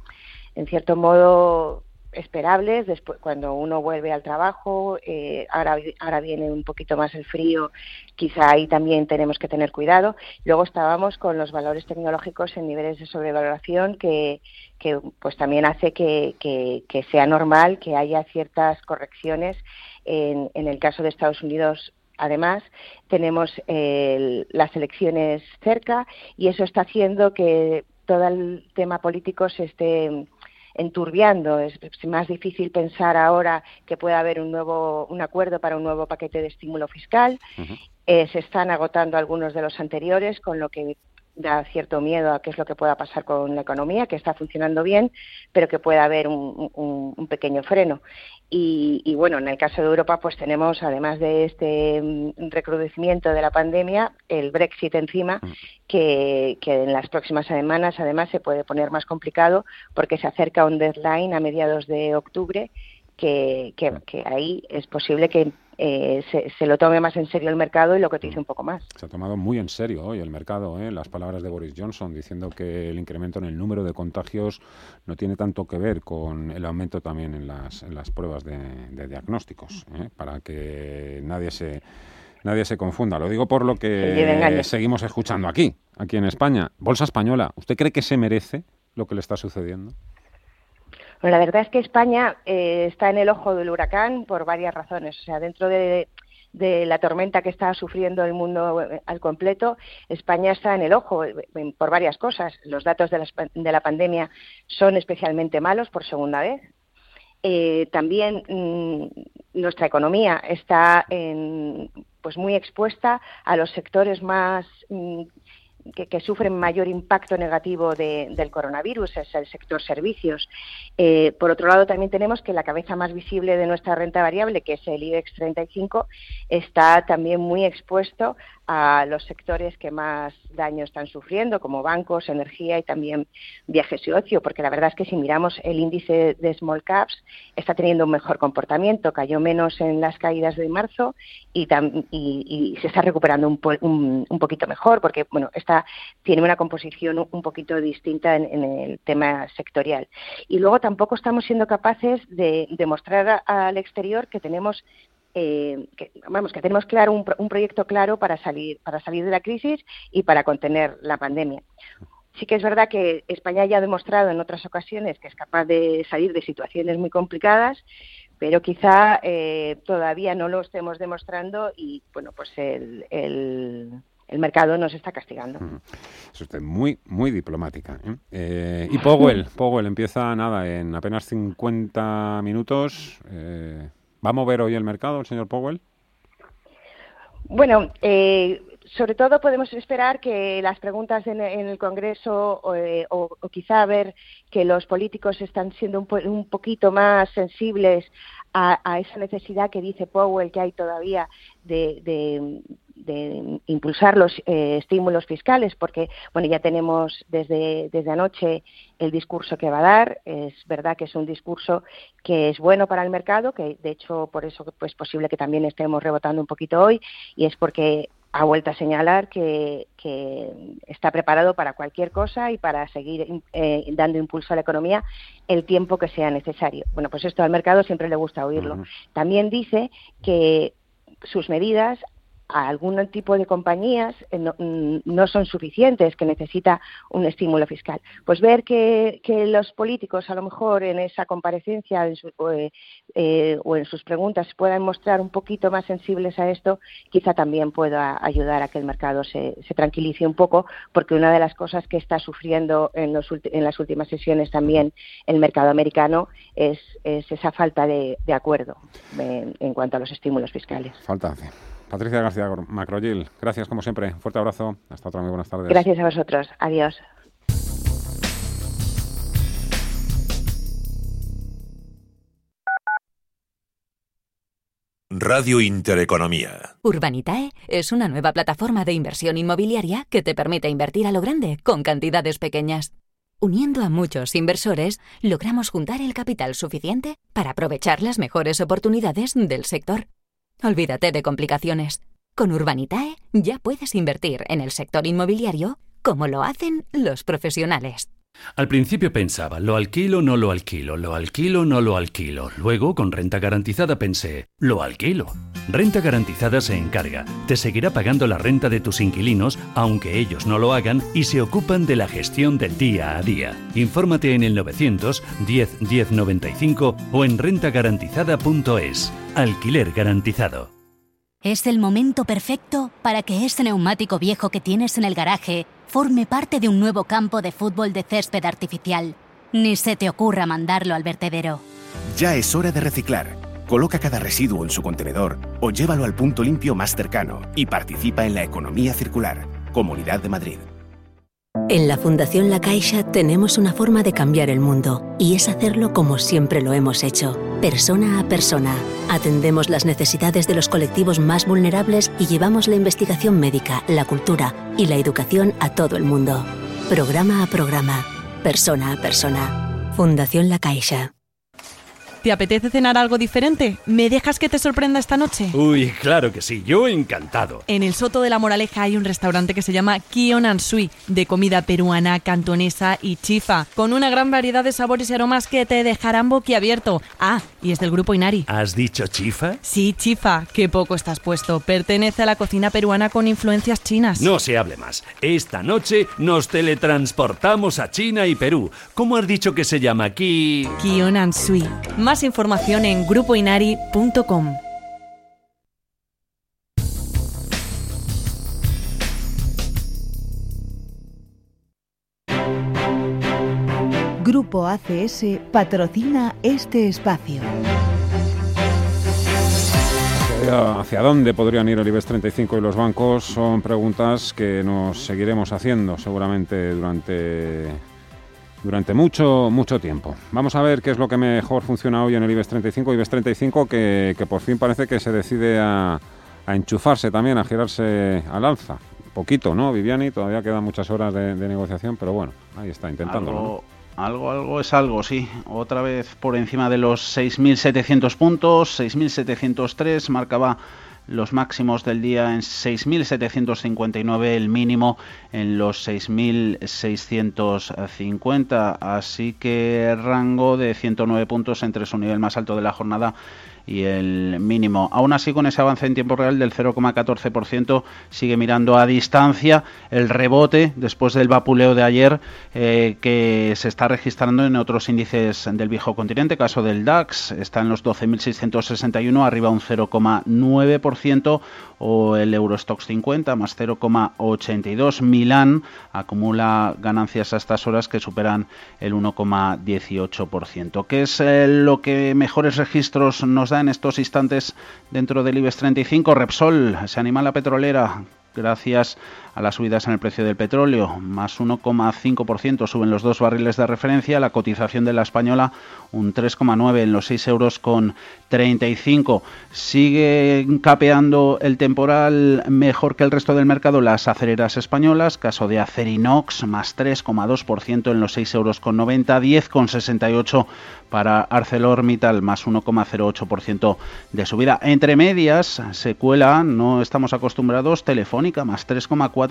en cierto modo esperables después cuando uno vuelve al trabajo eh, ahora ahora viene un poquito más el frío quizá ahí también tenemos que tener cuidado. Luego estábamos con los valores tecnológicos en niveles de sobrevaloración que, que pues también hace que, que, sea normal que haya ciertas correcciones en, en el caso de Estados Unidos. Además, tenemos las elecciones cerca y eso está haciendo que todo el tema político se esté enturbiando. Es más difícil pensar ahora que pueda haber un nuevo un acuerdo para un nuevo paquete de estímulo fiscal. Eh, se están agotando algunos de los anteriores, con lo que da cierto miedo a qué es lo que pueda pasar con la economía, que está funcionando bien, pero que pueda haber un, pequeño freno. Y, bueno, en el caso de Europa, pues tenemos, además de este mm, recrudecimiento de la pandemia, el Brexit encima, mm. que, que, en las próximas semanas, además, se puede poner más complicado porque se acerca un deadline a mediados de octubre, que, que, que ahí es posible que eh, se, lo tome más en serio el mercado y lo cotice un poco más. Se ha tomado muy en serio hoy el mercado, ¿eh? las palabras de Boris Johnson diciendo que el incremento en el número de contagios no tiene tanto que ver con el aumento también en las, en las pruebas de, diagnósticos, ¿eh? para que nadie se nadie se confunda. Lo digo por lo que seguimos escuchando aquí, aquí en España. Bolsa española, ¿usted cree que se merece lo que le está sucediendo? Bueno, la verdad es que España eh, está en el ojo del huracán por varias razones. O sea, dentro de, la tormenta que está sufriendo el mundo eh, al completo, España está en el ojo eh, por varias cosas. Los datos de la, pandemia son especialmente malos por segunda vez. también mm, nuestra economía está pues muy expuesta a los sectores más mm, que, sufren mayor impacto negativo del coronavirus, es el sector servicios. Eh, por otro lado, también tenemos que la cabeza más visible de nuestra renta variable, que es el IBEX 35, está también muy expuesto a los sectores que más daño están sufriendo, como bancos, energía y también viajes y ocio, porque la verdad es que si miramos el índice de small caps está teniendo un mejor comportamiento, cayó menos en las caídas de marzo y, se está recuperando un, un, poquito mejor, porque bueno, está, tiene una composición un poquito distinta en, el tema sectorial. Y luego tampoco estamos siendo capaces de demostrar al exterior que tenemos eh, que, vamos, que tenemos claro un, proyecto claro para salir, para salir de la crisis y para contener la pandemia. Sí que es verdad que España ya ha demostrado en otras ocasiones que es capaz de salir de situaciones muy complicadas, pero quizá eh, todavía no lo estemos demostrando y bueno, pues el, el, mercado nos está castigando. Es usted muy, muy diplomática. ¿eh? y Powell, Powell empieza nada, en apenas 50 minutos. ¿Va a mover hoy el mercado el señor Powell? Bueno, eh, sobre todo podemos esperar que las preguntas en, el Congreso eh, o, quizá ver que los políticos están siendo un, poquito más sensibles a, esa necesidad que dice Powell que hay todavía de, impulsar los eh, estímulos fiscales, porque bueno ya tenemos desde, desde anoche el discurso que va a dar. Es verdad que es un discurso que es bueno para el mercado, que de hecho por eso pues posible que también estemos rebotando un poquito hoy, y es porque ha vuelto a señalar que, está preparado para cualquier cosa y para seguir eh, dando impulso a la economía el tiempo que sea necesario. Bueno, pues esto al mercado siempre le gusta oírlo. También dice que sus medidas a algún tipo de compañías eh, mm, no, son suficientes, que necesita un estímulo fiscal. Pues ver que, los políticos, a lo mejor en esa comparecencia eh, eh, o en sus preguntas, puedan mostrar un poquito más sensibles a esto, quizá también pueda ayudar a que el mercado se, tranquilice un poco, porque una de las cosas que está sufriendo en, las últimas sesiones también el mercado americano es, esa falta de, acuerdo en, cuanto a los estímulos fiscales. Falta. Patricia García Macrogil, gracias como siempre. Fuerte abrazo. Hasta otra muy buenas tardes. Gracias a vosotros. Adiós. Radio Intereconomía. Urbanitae es una nueva plataforma de inversión inmobiliaria que te permite invertir a lo grande con cantidades pequeñas. Uniendo a muchos inversores, logramos juntar el capital suficiente para aprovechar las mejores oportunidades del sector. Olvídate de complicaciones. Con Urbanitae ya puedes invertir en el sector inmobiliario como lo hacen los profesionales. Al principio pensaba, lo alquilo, no lo alquilo, lo alquilo, no lo alquilo. Luego, con renta garantizada pensé, lo alquilo. Renta garantizada se encarga, te seguirá pagando la renta de tus inquilinos, aunque ellos no lo hagan, y se ocupan de la gestión del día a día. Infórmate en el 900 10 10 95 o en rentagarantizada.es. Alquiler garantizado. Es el momento perfecto para que ese neumático viejo que tienes en el garaje forme parte de un nuevo campo de fútbol de césped artificial. Ni se te ocurra mandarlo al vertedero. Ya es hora de reciclar. Coloca cada residuo en su contenedor o llévalo al punto limpio más cercano y participa en la economía circular. Comunidad de Madrid. En la Fundación La Caixa tenemos una forma de cambiar el mundo y es hacerlo como siempre lo hemos hecho, persona a persona. Atendemos las necesidades de los colectivos más vulnerables y llevamos la investigación médica, la cultura y la educación a todo el mundo. Programa a programa, persona a persona. Fundación La Caixa. ¿Te apetece cenar algo diferente? ¿Me dejas que te sorprenda esta noche? Uy, claro que sí, yo encantado. En el Soto de la Moraleja hay un restaurante que se llama Kion Sui, de comida peruana, cantonesa y chifa, con una gran variedad de sabores y aromas que te dejarán boquiabierto. Ah, y es del grupo Inari. ¿Has dicho chifa? Sí, chifa, qué poco estás puesto. Pertenece a la cocina peruana con influencias chinas. No se hable más. Esta noche nos teletransportamos a China y Perú. ¿Cómo has dicho que se llama aquí? Kion Sui. Más información en grupoinari.com. Grupo ACS patrocina este espacio. ¿Hacia dónde podrían ir el IBEX 35 y los bancos? Son preguntas que nos seguiremos haciendo seguramente durante durante mucho, mucho tiempo. Vamos a ver qué es lo que mejor funciona hoy en el IBEX 35. IBEX 35 que, que por fin parece que se decide a, enchufarse también, a girarse al alza. Poquito, ¿no, Viviani? Todavía quedan muchas horas de, negociación, pero bueno, ahí está, intentándolo. Algo, algo, algo es algo, sí. Otra vez por encima de los 6.700 puntos, 6.703 marcaba los máximos del día en 6.759, el mínimo en los 6.650. Así que rango de 109 puntos entre su nivel más alto de la jornada y el mínimo. Aún así, con ese avance en tiempo real del 0,14%, sigue mirando a distancia el rebote después del vapuleo de ayer eh, que se está registrando en otros índices del viejo continente. Caso del DAX, está en los 12.661, arriba un 0,9%, o el Eurostox 50 más 0,82. Milán acumula ganancias a estas horas que superan el 1,18%. ¿Qué es eh, lo que mejores registros nos da en estos instantes dentro del IBEX 35? Repsol, se anima la petrolera gracias a las subidas en el precio del petróleo, más 1,5% suben los dos barriles de referencia, la cotización de la española un 3,9 en los 6 euros con 35. Sigue capeando el temporal mejor que el resto del mercado las acereras españolas, caso de Acerinox más 3,2% en los 6 euros con 90, 10,68 para ArcelorMittal más 1,08% de subida. Entre medias se cuela, no estamos acostumbrados, Telefónica más 3,4%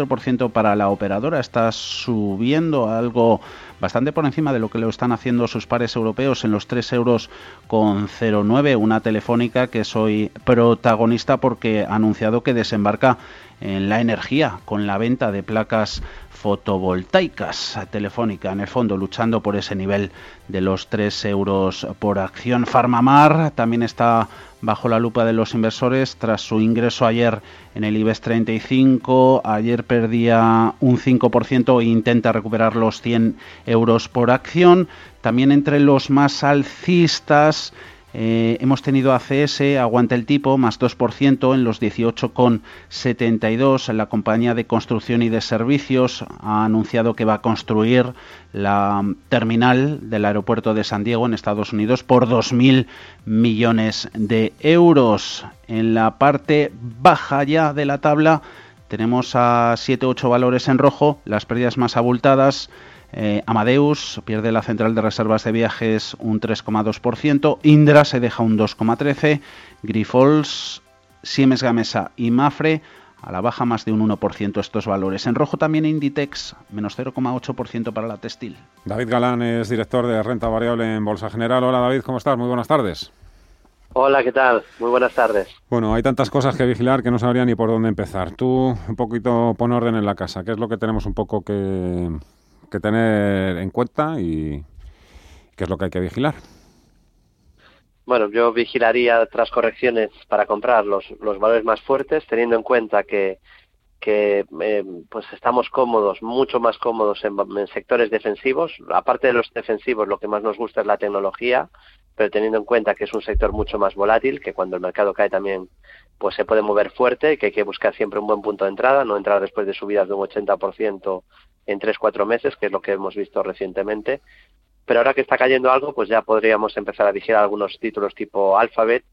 para la operadora, está subiendo algo bastante por encima de lo que lo están haciendo sus pares europeos en los 3 euros con 09, una telefónica que soy protagonista porque ha anunciado que desembarca en la energía con la venta de placas fotovoltaicas telefónica en el fondo luchando por ese nivel de los 3 euros por acción. Farmamar también está bajo la lupa de los inversores tras su ingreso ayer en el IBEX 35. Ayer perdía un 5% e intenta recuperar los 100 euros por acción. También entre los más alcistas eh, hemos tenido ACS, aguanta el tipo, más 2% en los 18,72. La compañía de construcción y de servicios ha anunciado que va a construir la terminal del aeropuerto de San Diego en Estados Unidos por 2.000 millones de euros. En la parte baja ya de la tabla tenemos a 7-8 valores en rojo, las pérdidas más abultadas eh, Amadeus pierde la central de reservas de viajes un 3,2%. Indra se deja un 2,13%. Grifols, Siemens Gamesa y Mafre a la baja más de un 1% estos valores. En rojo también Inditex, menos 0,8% para la textil. David Galán es director de renta variable en Bolsa General. Hola David, ¿cómo estás? Muy buenas tardes. Hola, ¿qué tal? Muy buenas tardes. Bueno, hay tantas cosas que vigilar que no sabría ni por dónde empezar. Tú, un poquito pon orden en la casa. ¿Qué es lo que tenemos un poco que, que tener en cuenta y qué es lo que hay que vigilar. Bueno, yo vigilaría tras correcciones para comprar los, los valores más fuertes, teniendo en cuenta que, que eh, pues estamos cómodos, mucho más cómodos en, sectores defensivos. Aparte de los defensivos, lo que más nos gusta es la tecnología, pero teniendo en cuenta que es un sector mucho más volátil, que cuando el mercado cae también pues se puede mover fuerte que hay que buscar siempre un buen punto de entrada, no entrar después de subidas de un 80% en tres cuatro meses, que es lo que hemos visto recientemente. Pero ahora que está cayendo algo, pues ya podríamos empezar a vigilar algunos títulos tipo Alphabet,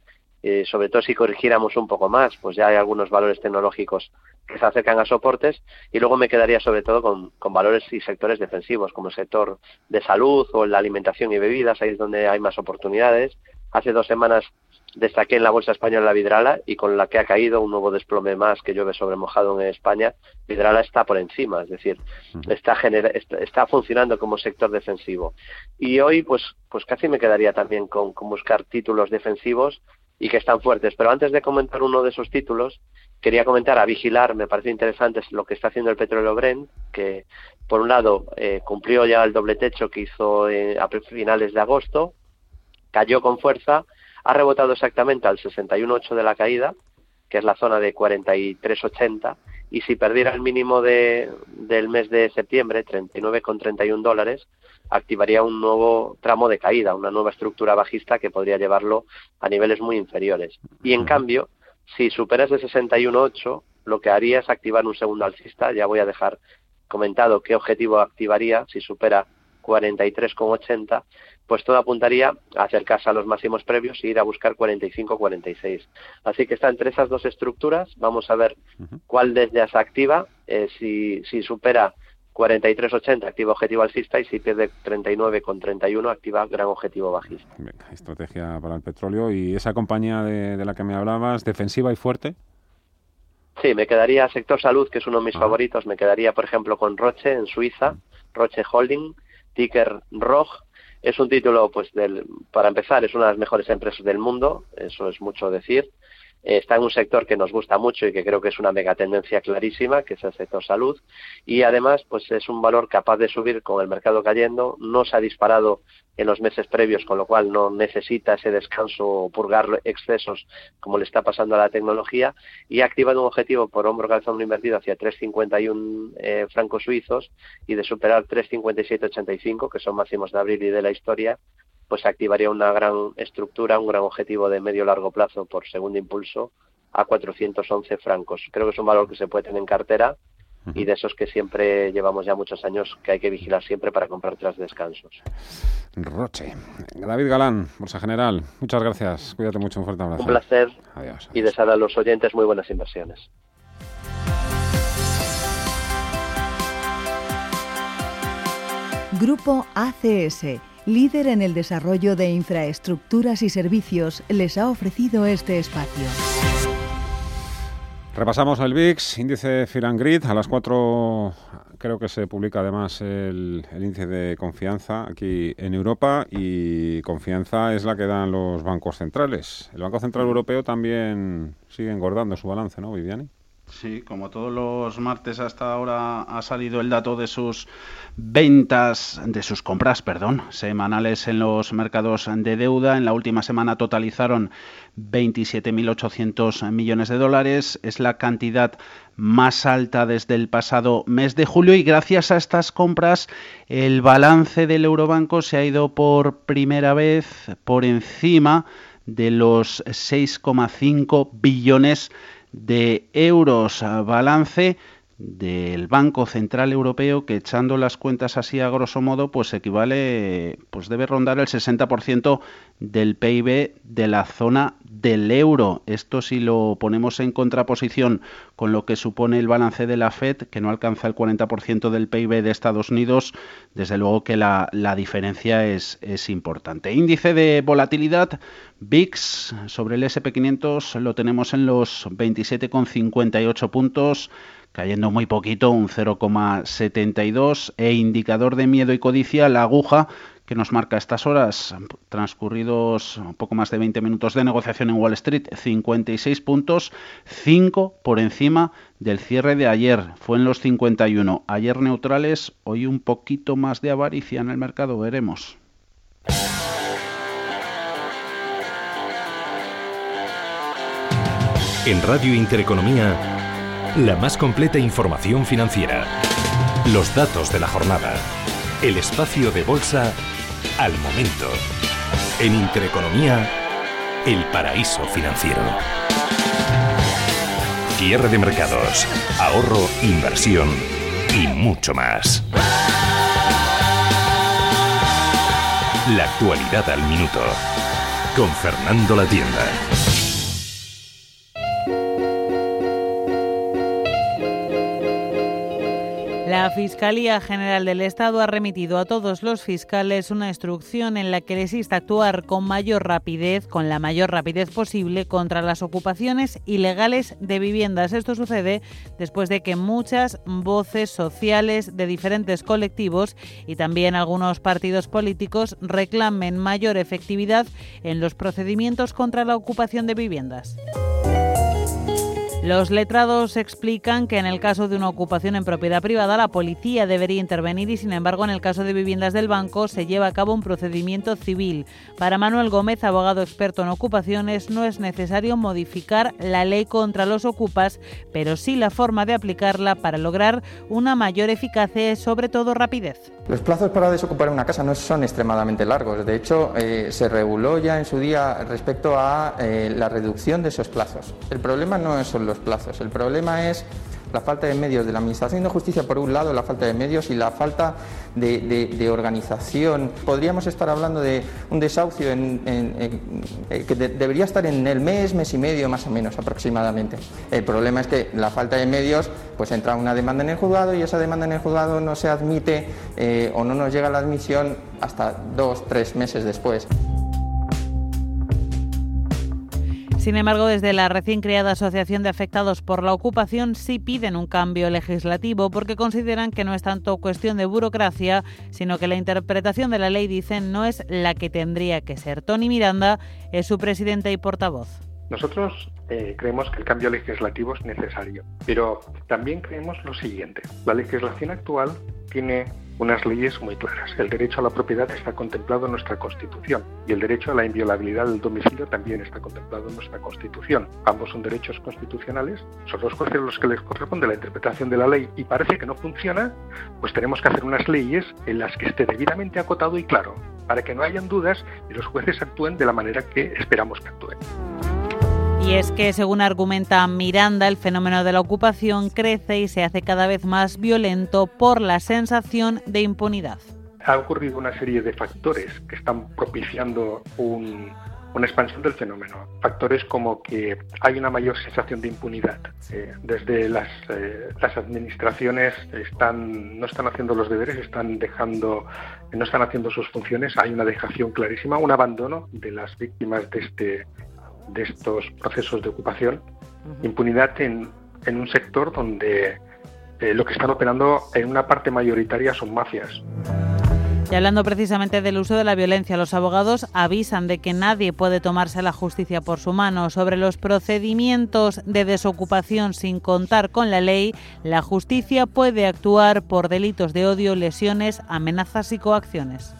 eh, sobre todo si corrigiéramos un poco más, pues ya hay algunos valores tecnológicos que se acercan a soportes y luego me quedaría sobre todo con, con valores y sectores defensivos como el sector de salud o la alimentación y bebidas, ahí es donde hay más oportunidades. Hace dos semanas destaqué en la bolsa española la Vidrala y con la que ha caído un nuevo desplome más que llueve sobre mojado en España, Vidrala está por encima, es decir, está, está, funcionando como sector defensivo. Y hoy, pues, pues casi me quedaría también con, buscar títulos defensivos y que están fuertes. Pero antes de comentar uno de esos títulos, quería comentar a vigilar, me parece interesante lo que está haciendo el petróleo Brent, que por un lado eh, cumplió ya el doble techo que hizo eh, a finales de agosto, cayó con fuerza ha rebotado exactamente al 61.8 de la caída, que es la zona de 43.80, y si perdiera el mínimo de, del mes de septiembre, 39,31 dólares, activaría un nuevo tramo de caída, una nueva estructura bajista que podría llevarlo a niveles muy inferiores. Y en cambio, si supera ese 61.8, lo que haría es activar un segundo alcista, ya voy a dejar comentado qué objetivo activaría si supera 43,80, pues todo apuntaría a acercarse a los máximos previos y ir a buscar 45-46. Así que está entre esas dos estructuras. Vamos a ver cuál desde ellas activa. Eh, si, si supera 43.80 activa objetivo alcista y si pierde 39,31 activa gran objetivo bajista. estrategia para el petróleo. ¿Y esa compañía de, la que me hablabas, defensiva y fuerte? Sí, me quedaría sector salud, que es uno de mis favoritos. Me quedaría, por ejemplo, con Roche en Suiza, Roche Holding, ticker ROG. Es un título, pues, del, para empezar, es una de las mejores empresas del mundo, eso es mucho decir. Eh, está en un sector que nos gusta mucho y que creo que es una megatendencia clarísima, que es el sector salud, y además pues es un valor capaz de subir con el mercado cayendo, no se ha disparado en los meses previos, con lo cual no necesita ese descanso o purgar excesos como le está pasando a la tecnología, y ha activado un objetivo por hombro calzado invertido hacia 3,51 eh, francos suizos y de superar 3,5785, que son máximos de abril y de la historia, pues activaría una gran estructura, un gran objetivo de medio largo plazo por segundo impulso a 411 francos. Creo que es un valor que se puede tener en cartera y de esos que siempre llevamos ya muchos años que hay que vigilar siempre para comprar tras descansos. Roche. David Galán, Bolsa General, muchas gracias. Cuídate mucho, un fuerte abrazo. Un placer. Adiós. Y desear a los oyentes muy buenas inversiones. Grupo ACS, líder en el desarrollo de infraestructuras y servicios, les ha ofrecido este espacio. Repasamos el VIX, índice Firangrid, a las 4 creo que se publica además el, el, índice de confianza aquí en Europa y confianza es la que dan los bancos centrales. El Banco Central Europeo también sigue engordando su balance, ¿no, Viviani? Sí, como todos los martes hasta ahora ha salido el dato de sus ventas, de sus compras, perdón, semanales en los mercados de deuda. En la última semana totalizaron 27.800 millones de dólares. Es la cantidad más alta desde el pasado mes de julio y gracias a estas compras el balance del Eurobanco se ha ido por primera vez por encima de los 6,5 billones euros a balance del Banco Central Europeo que echando las cuentas así a grosso modo pues equivale pues debe rondar el 60% del PIB de la zona del euro. Esto si lo ponemos en contraposición con lo que supone el balance de la Fed que no alcanza el 40% del PIB de Estados Unidos, desde luego que la, la diferencia es, es importante. Índice de volatilidad VIX sobre el SP500 lo tenemos en los 27,58 puntos cayendo muy poquito, un 0,72, e indicador de miedo y codicia, la aguja que nos marca estas horas, transcurridos un poco más de 20 minutos de negociación en Wall Street, 56 puntos, 5 por encima del cierre de ayer, fue en los 51. Ayer neutrales, hoy un poquito más de avaricia en el mercado, veremos. En Radio Intereconomía, la más completa información financiera. Los datos de la jornada. El espacio de bolsa al momento. En Intereconomía, el paraíso financiero. Cierre de mercados, ahorro, inversión y mucho más. La actualidad al minuto. Con Fernando La Tienda. La Fiscalía General del Estado ha remitido a todos los fiscales una instrucción en la que les insta a actuar con mayor rapidez, con la mayor rapidez posible, contra las ocupaciones ilegales de viviendas. Esto sucede después de que muchas voces sociales de diferentes colectivos y también algunos partidos políticos reclamen mayor efectividad en los procedimientos contra la ocupación de viviendas. Los letrados explican que en el caso de una ocupación en propiedad privada la policía debería intervenir y sin embargo en el caso de viviendas del banco se lleva a cabo un procedimiento civil. Para Manuel Gómez, abogado experto en ocupaciones, no es necesario modificar la ley contra los ocupas, pero sí la forma de aplicarla para lograr una mayor eficacia y sobre todo rapidez. Los plazos para desocupar una casa no son extremadamente largos. De hecho, eh, se reguló ya en su día respecto a eh, la reducción de esos plazos. El problema no son los plazos, el problema es la falta de medios de la Administración de Justicia por un lado, la falta de medios y la falta de, organización. Podríamos estar hablando de un desahucio en, en, que de, debería estar en el mes, mes y medio más o menos aproximadamente. El problema es que la falta de medios, pues entra una demanda en el juzgado y esa demanda en el juzgado no se admite eh, o no nos llega la admisión hasta dos, tres meses después. Sin embargo, desde la recién creada Asociación de Afectados por la Ocupación sí piden un cambio legislativo porque consideran que no es tanto cuestión de burocracia, sino que la interpretación de la ley, dicen, no es la que tendría que ser. Tony Miranda es su presidente y portavoz. Nosotros eh, creemos que el cambio legislativo es necesario, pero también creemos lo siguiente. La legislación actual tiene unas leyes muy claras. El derecho a la propiedad está contemplado en nuestra Constitución y el derecho a la inviolabilidad del domicilio también está contemplado en nuestra Constitución. Ambos son derechos constitucionales, son los jueces los que les corresponde la interpretación de la ley y parece que no funciona, pues tenemos que hacer unas leyes en las que esté debidamente acotado y claro, para que no hayan dudas y los jueces actúen de la manera que esperamos que actúen. Y es que, según argumenta Miranda, el fenómeno de la ocupación crece y se hace cada vez más violento por la sensación de impunidad. Ha ocurrido una serie de factores que están propiciando una expansión del fenómeno. Factores como que hay una mayor sensación de impunidad. Eh, desde las, eh, las administraciones están, no están haciendo los deberes, están dejando, no están haciendo sus funciones. Hay una dejación clarísima, un abandono de las víctimas de este de estos procesos de ocupación, impunidad en, en, un sector donde eh, lo que están operando en una parte mayoritaria son mafias. Y hablando precisamente del uso de la violencia, los abogados avisan de que nadie puede tomarse la justicia por su mano. Sobre los procedimientos de desocupación sin contar con la ley, la justicia puede actuar por delitos de odio, lesiones, amenazas y coacciones.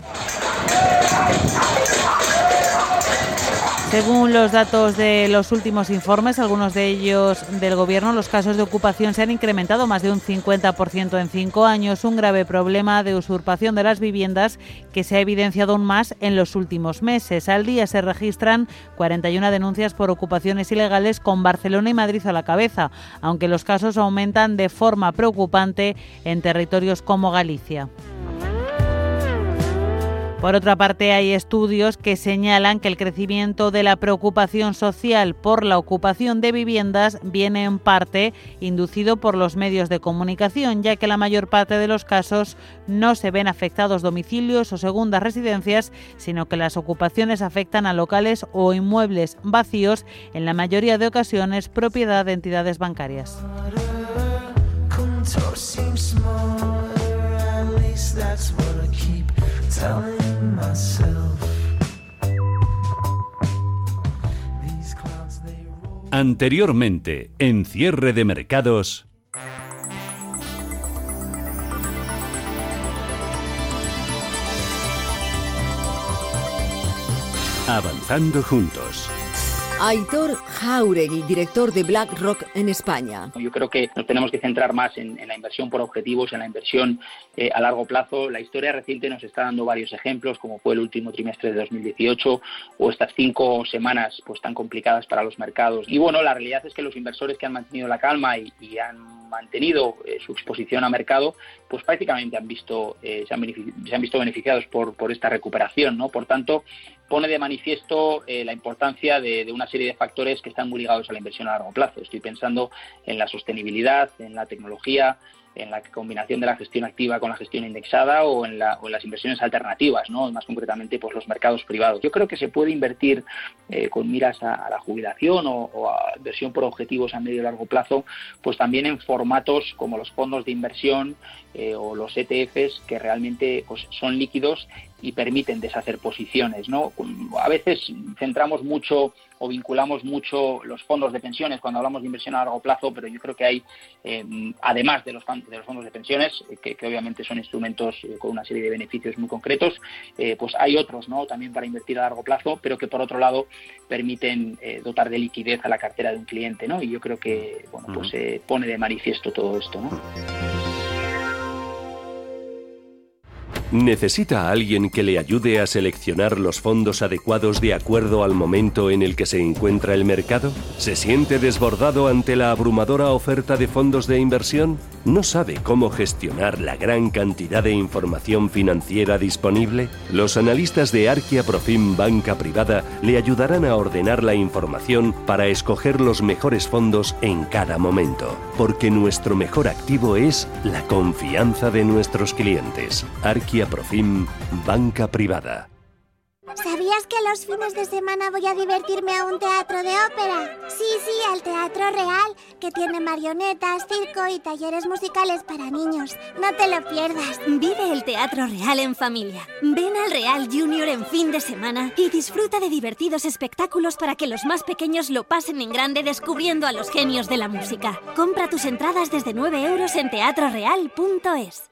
Según los datos de los últimos informes, algunos de ellos del Gobierno, los casos de ocupación se han incrementado más de un 50% en cinco años, un grave problema de usurpación de las viviendas que se ha evidenciado aún más en los últimos meses. Al día se registran 41 denuncias por ocupaciones ilegales con Barcelona y Madrid a la cabeza, aunque los casos aumentan de forma preocupante en territorios como Galicia. Por otra parte, hay estudios que señalan que el crecimiento de la preocupación social por la ocupación de viviendas viene en parte inducido por los medios de comunicación, ya que la mayor parte de los casos no se ven afectados domicilios o segundas residencias, sino que las ocupaciones afectan a locales o inmuebles vacíos, en la mayoría de ocasiones propiedad de entidades bancarias. Anteriormente, en cierre de mercados. Avanzando juntos. Aitor Jauregui, director de BlackRock en España. Yo creo que nos tenemos que centrar más en, la inversión por objetivos, en la inversión eh, a largo plazo. La historia reciente nos está dando varios ejemplos, como fue el último trimestre de 2018 o estas cinco semanas pues tan complicadas para los mercados. Y bueno, la realidad es que los inversores que han mantenido la calma y, han mantenido eh, su exposición a mercado, pues prácticamente han visto, eh, se, han se, han visto beneficiados por, por esta recuperación, ¿no? Por tanto, pone de manifiesto eh, la importancia de, una serie de factores que están muy ligados a la inversión a largo plazo. Estoy pensando en la sostenibilidad, en la tecnología, en la combinación de la gestión activa con la gestión indexada o en, las inversiones alternativas, más concretamente pues los mercados privados. Yo creo que se puede invertir eh, con miras a, la jubilación o, a inversión por objetivos a medio y largo plazo, pues también en formatos como los fondos de inversión eh, o los ETFs que realmente pues, son líquidos y permiten deshacer posiciones. ¿no? A veces centramos mucho o vinculamos mucho los fondos de pensiones cuando hablamos de inversión a largo plazo, pero yo creo que hay, eh, además de los, de los fondos de pensiones, eh, que, obviamente son instrumentos eh, con una serie de beneficios muy concretos, pues hay otros ¿no? también para invertir a largo plazo, pero que por otro lado permiten dotar de liquidez a la cartera de un cliente. ¿no? Y yo creo que bueno, pues se pone de manifiesto todo esto. ¿no? ¿Necesita a alguien que le ayude a seleccionar los fondos adecuados de acuerdo al momento en el que se encuentra el mercado? ¿Se siente desbordado ante la abrumadora oferta de fondos de inversión? ¿No sabe cómo gestionar la gran cantidad de información financiera disponible? Los analistas de Arquia Profim Banca Privada le ayudarán a ordenar la información para escoger los mejores fondos en cada momento, porque nuestro mejor activo es la confianza de nuestros clientes. Arquia Profim, banca privada. ¿Sabías que los fines de semana voy a divertirme a un teatro de ópera? Sí, sí, al Teatro Real, que tiene marionetas, circo y talleres musicales para niños. No te lo pierdas. Vive el Teatro Real en familia. Ven al Real Junior en fin de semana y disfruta de divertidos espectáculos para que los más pequeños lo pasen en grande descubriendo a los genios de la música. Compra tus entradas desde 9 euros en teatroreal.es.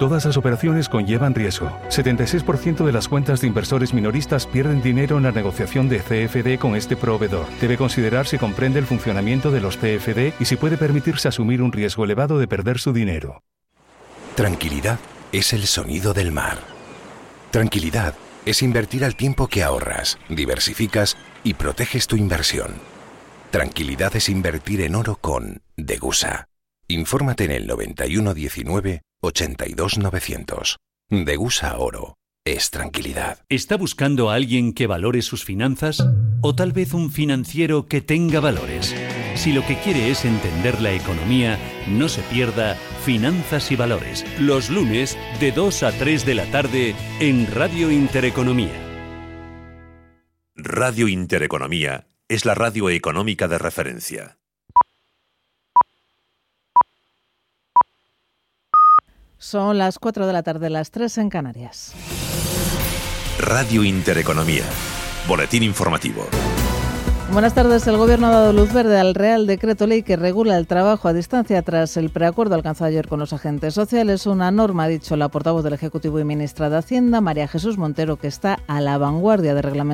Todas las operaciones conllevan riesgo. 76% de las cuentas de inversores minoristas pierden dinero en la negociación de CFD con este proveedor. Debe considerar si comprende el funcionamiento de los CFD y si puede permitirse asumir un riesgo elevado de perder su dinero. Tranquilidad es el sonido del mar. Tranquilidad es invertir al tiempo que ahorras, diversificas y proteges tu inversión. Tranquilidad es invertir en oro con Degusa. Infórmate en el 9119 82900. Degusa Oro. Es tranquilidad. ¿Está buscando a alguien que valore sus finanzas? ¿O tal vez un financiero que tenga valores? Si lo que quiere es entender la economía, no se pierda Finanzas y Valores, los lunes de 2 a 3 de la tarde en Radio Intereconomía. Radio Intereconomía es la radio económica de referencia. Son las 4 de la tarde, las 3 en Canarias. Radio Intereconomía. Boletín informativo. Buenas tardes. El Gobierno ha dado luz verde al Real Decreto Ley que regula el trabajo a distancia tras el preacuerdo alcanzado ayer con los agentes sociales. Una norma, ha dicho la portavoz del Ejecutivo y ministra de Hacienda, María Jesús Montero, que está a la vanguardia de reglamento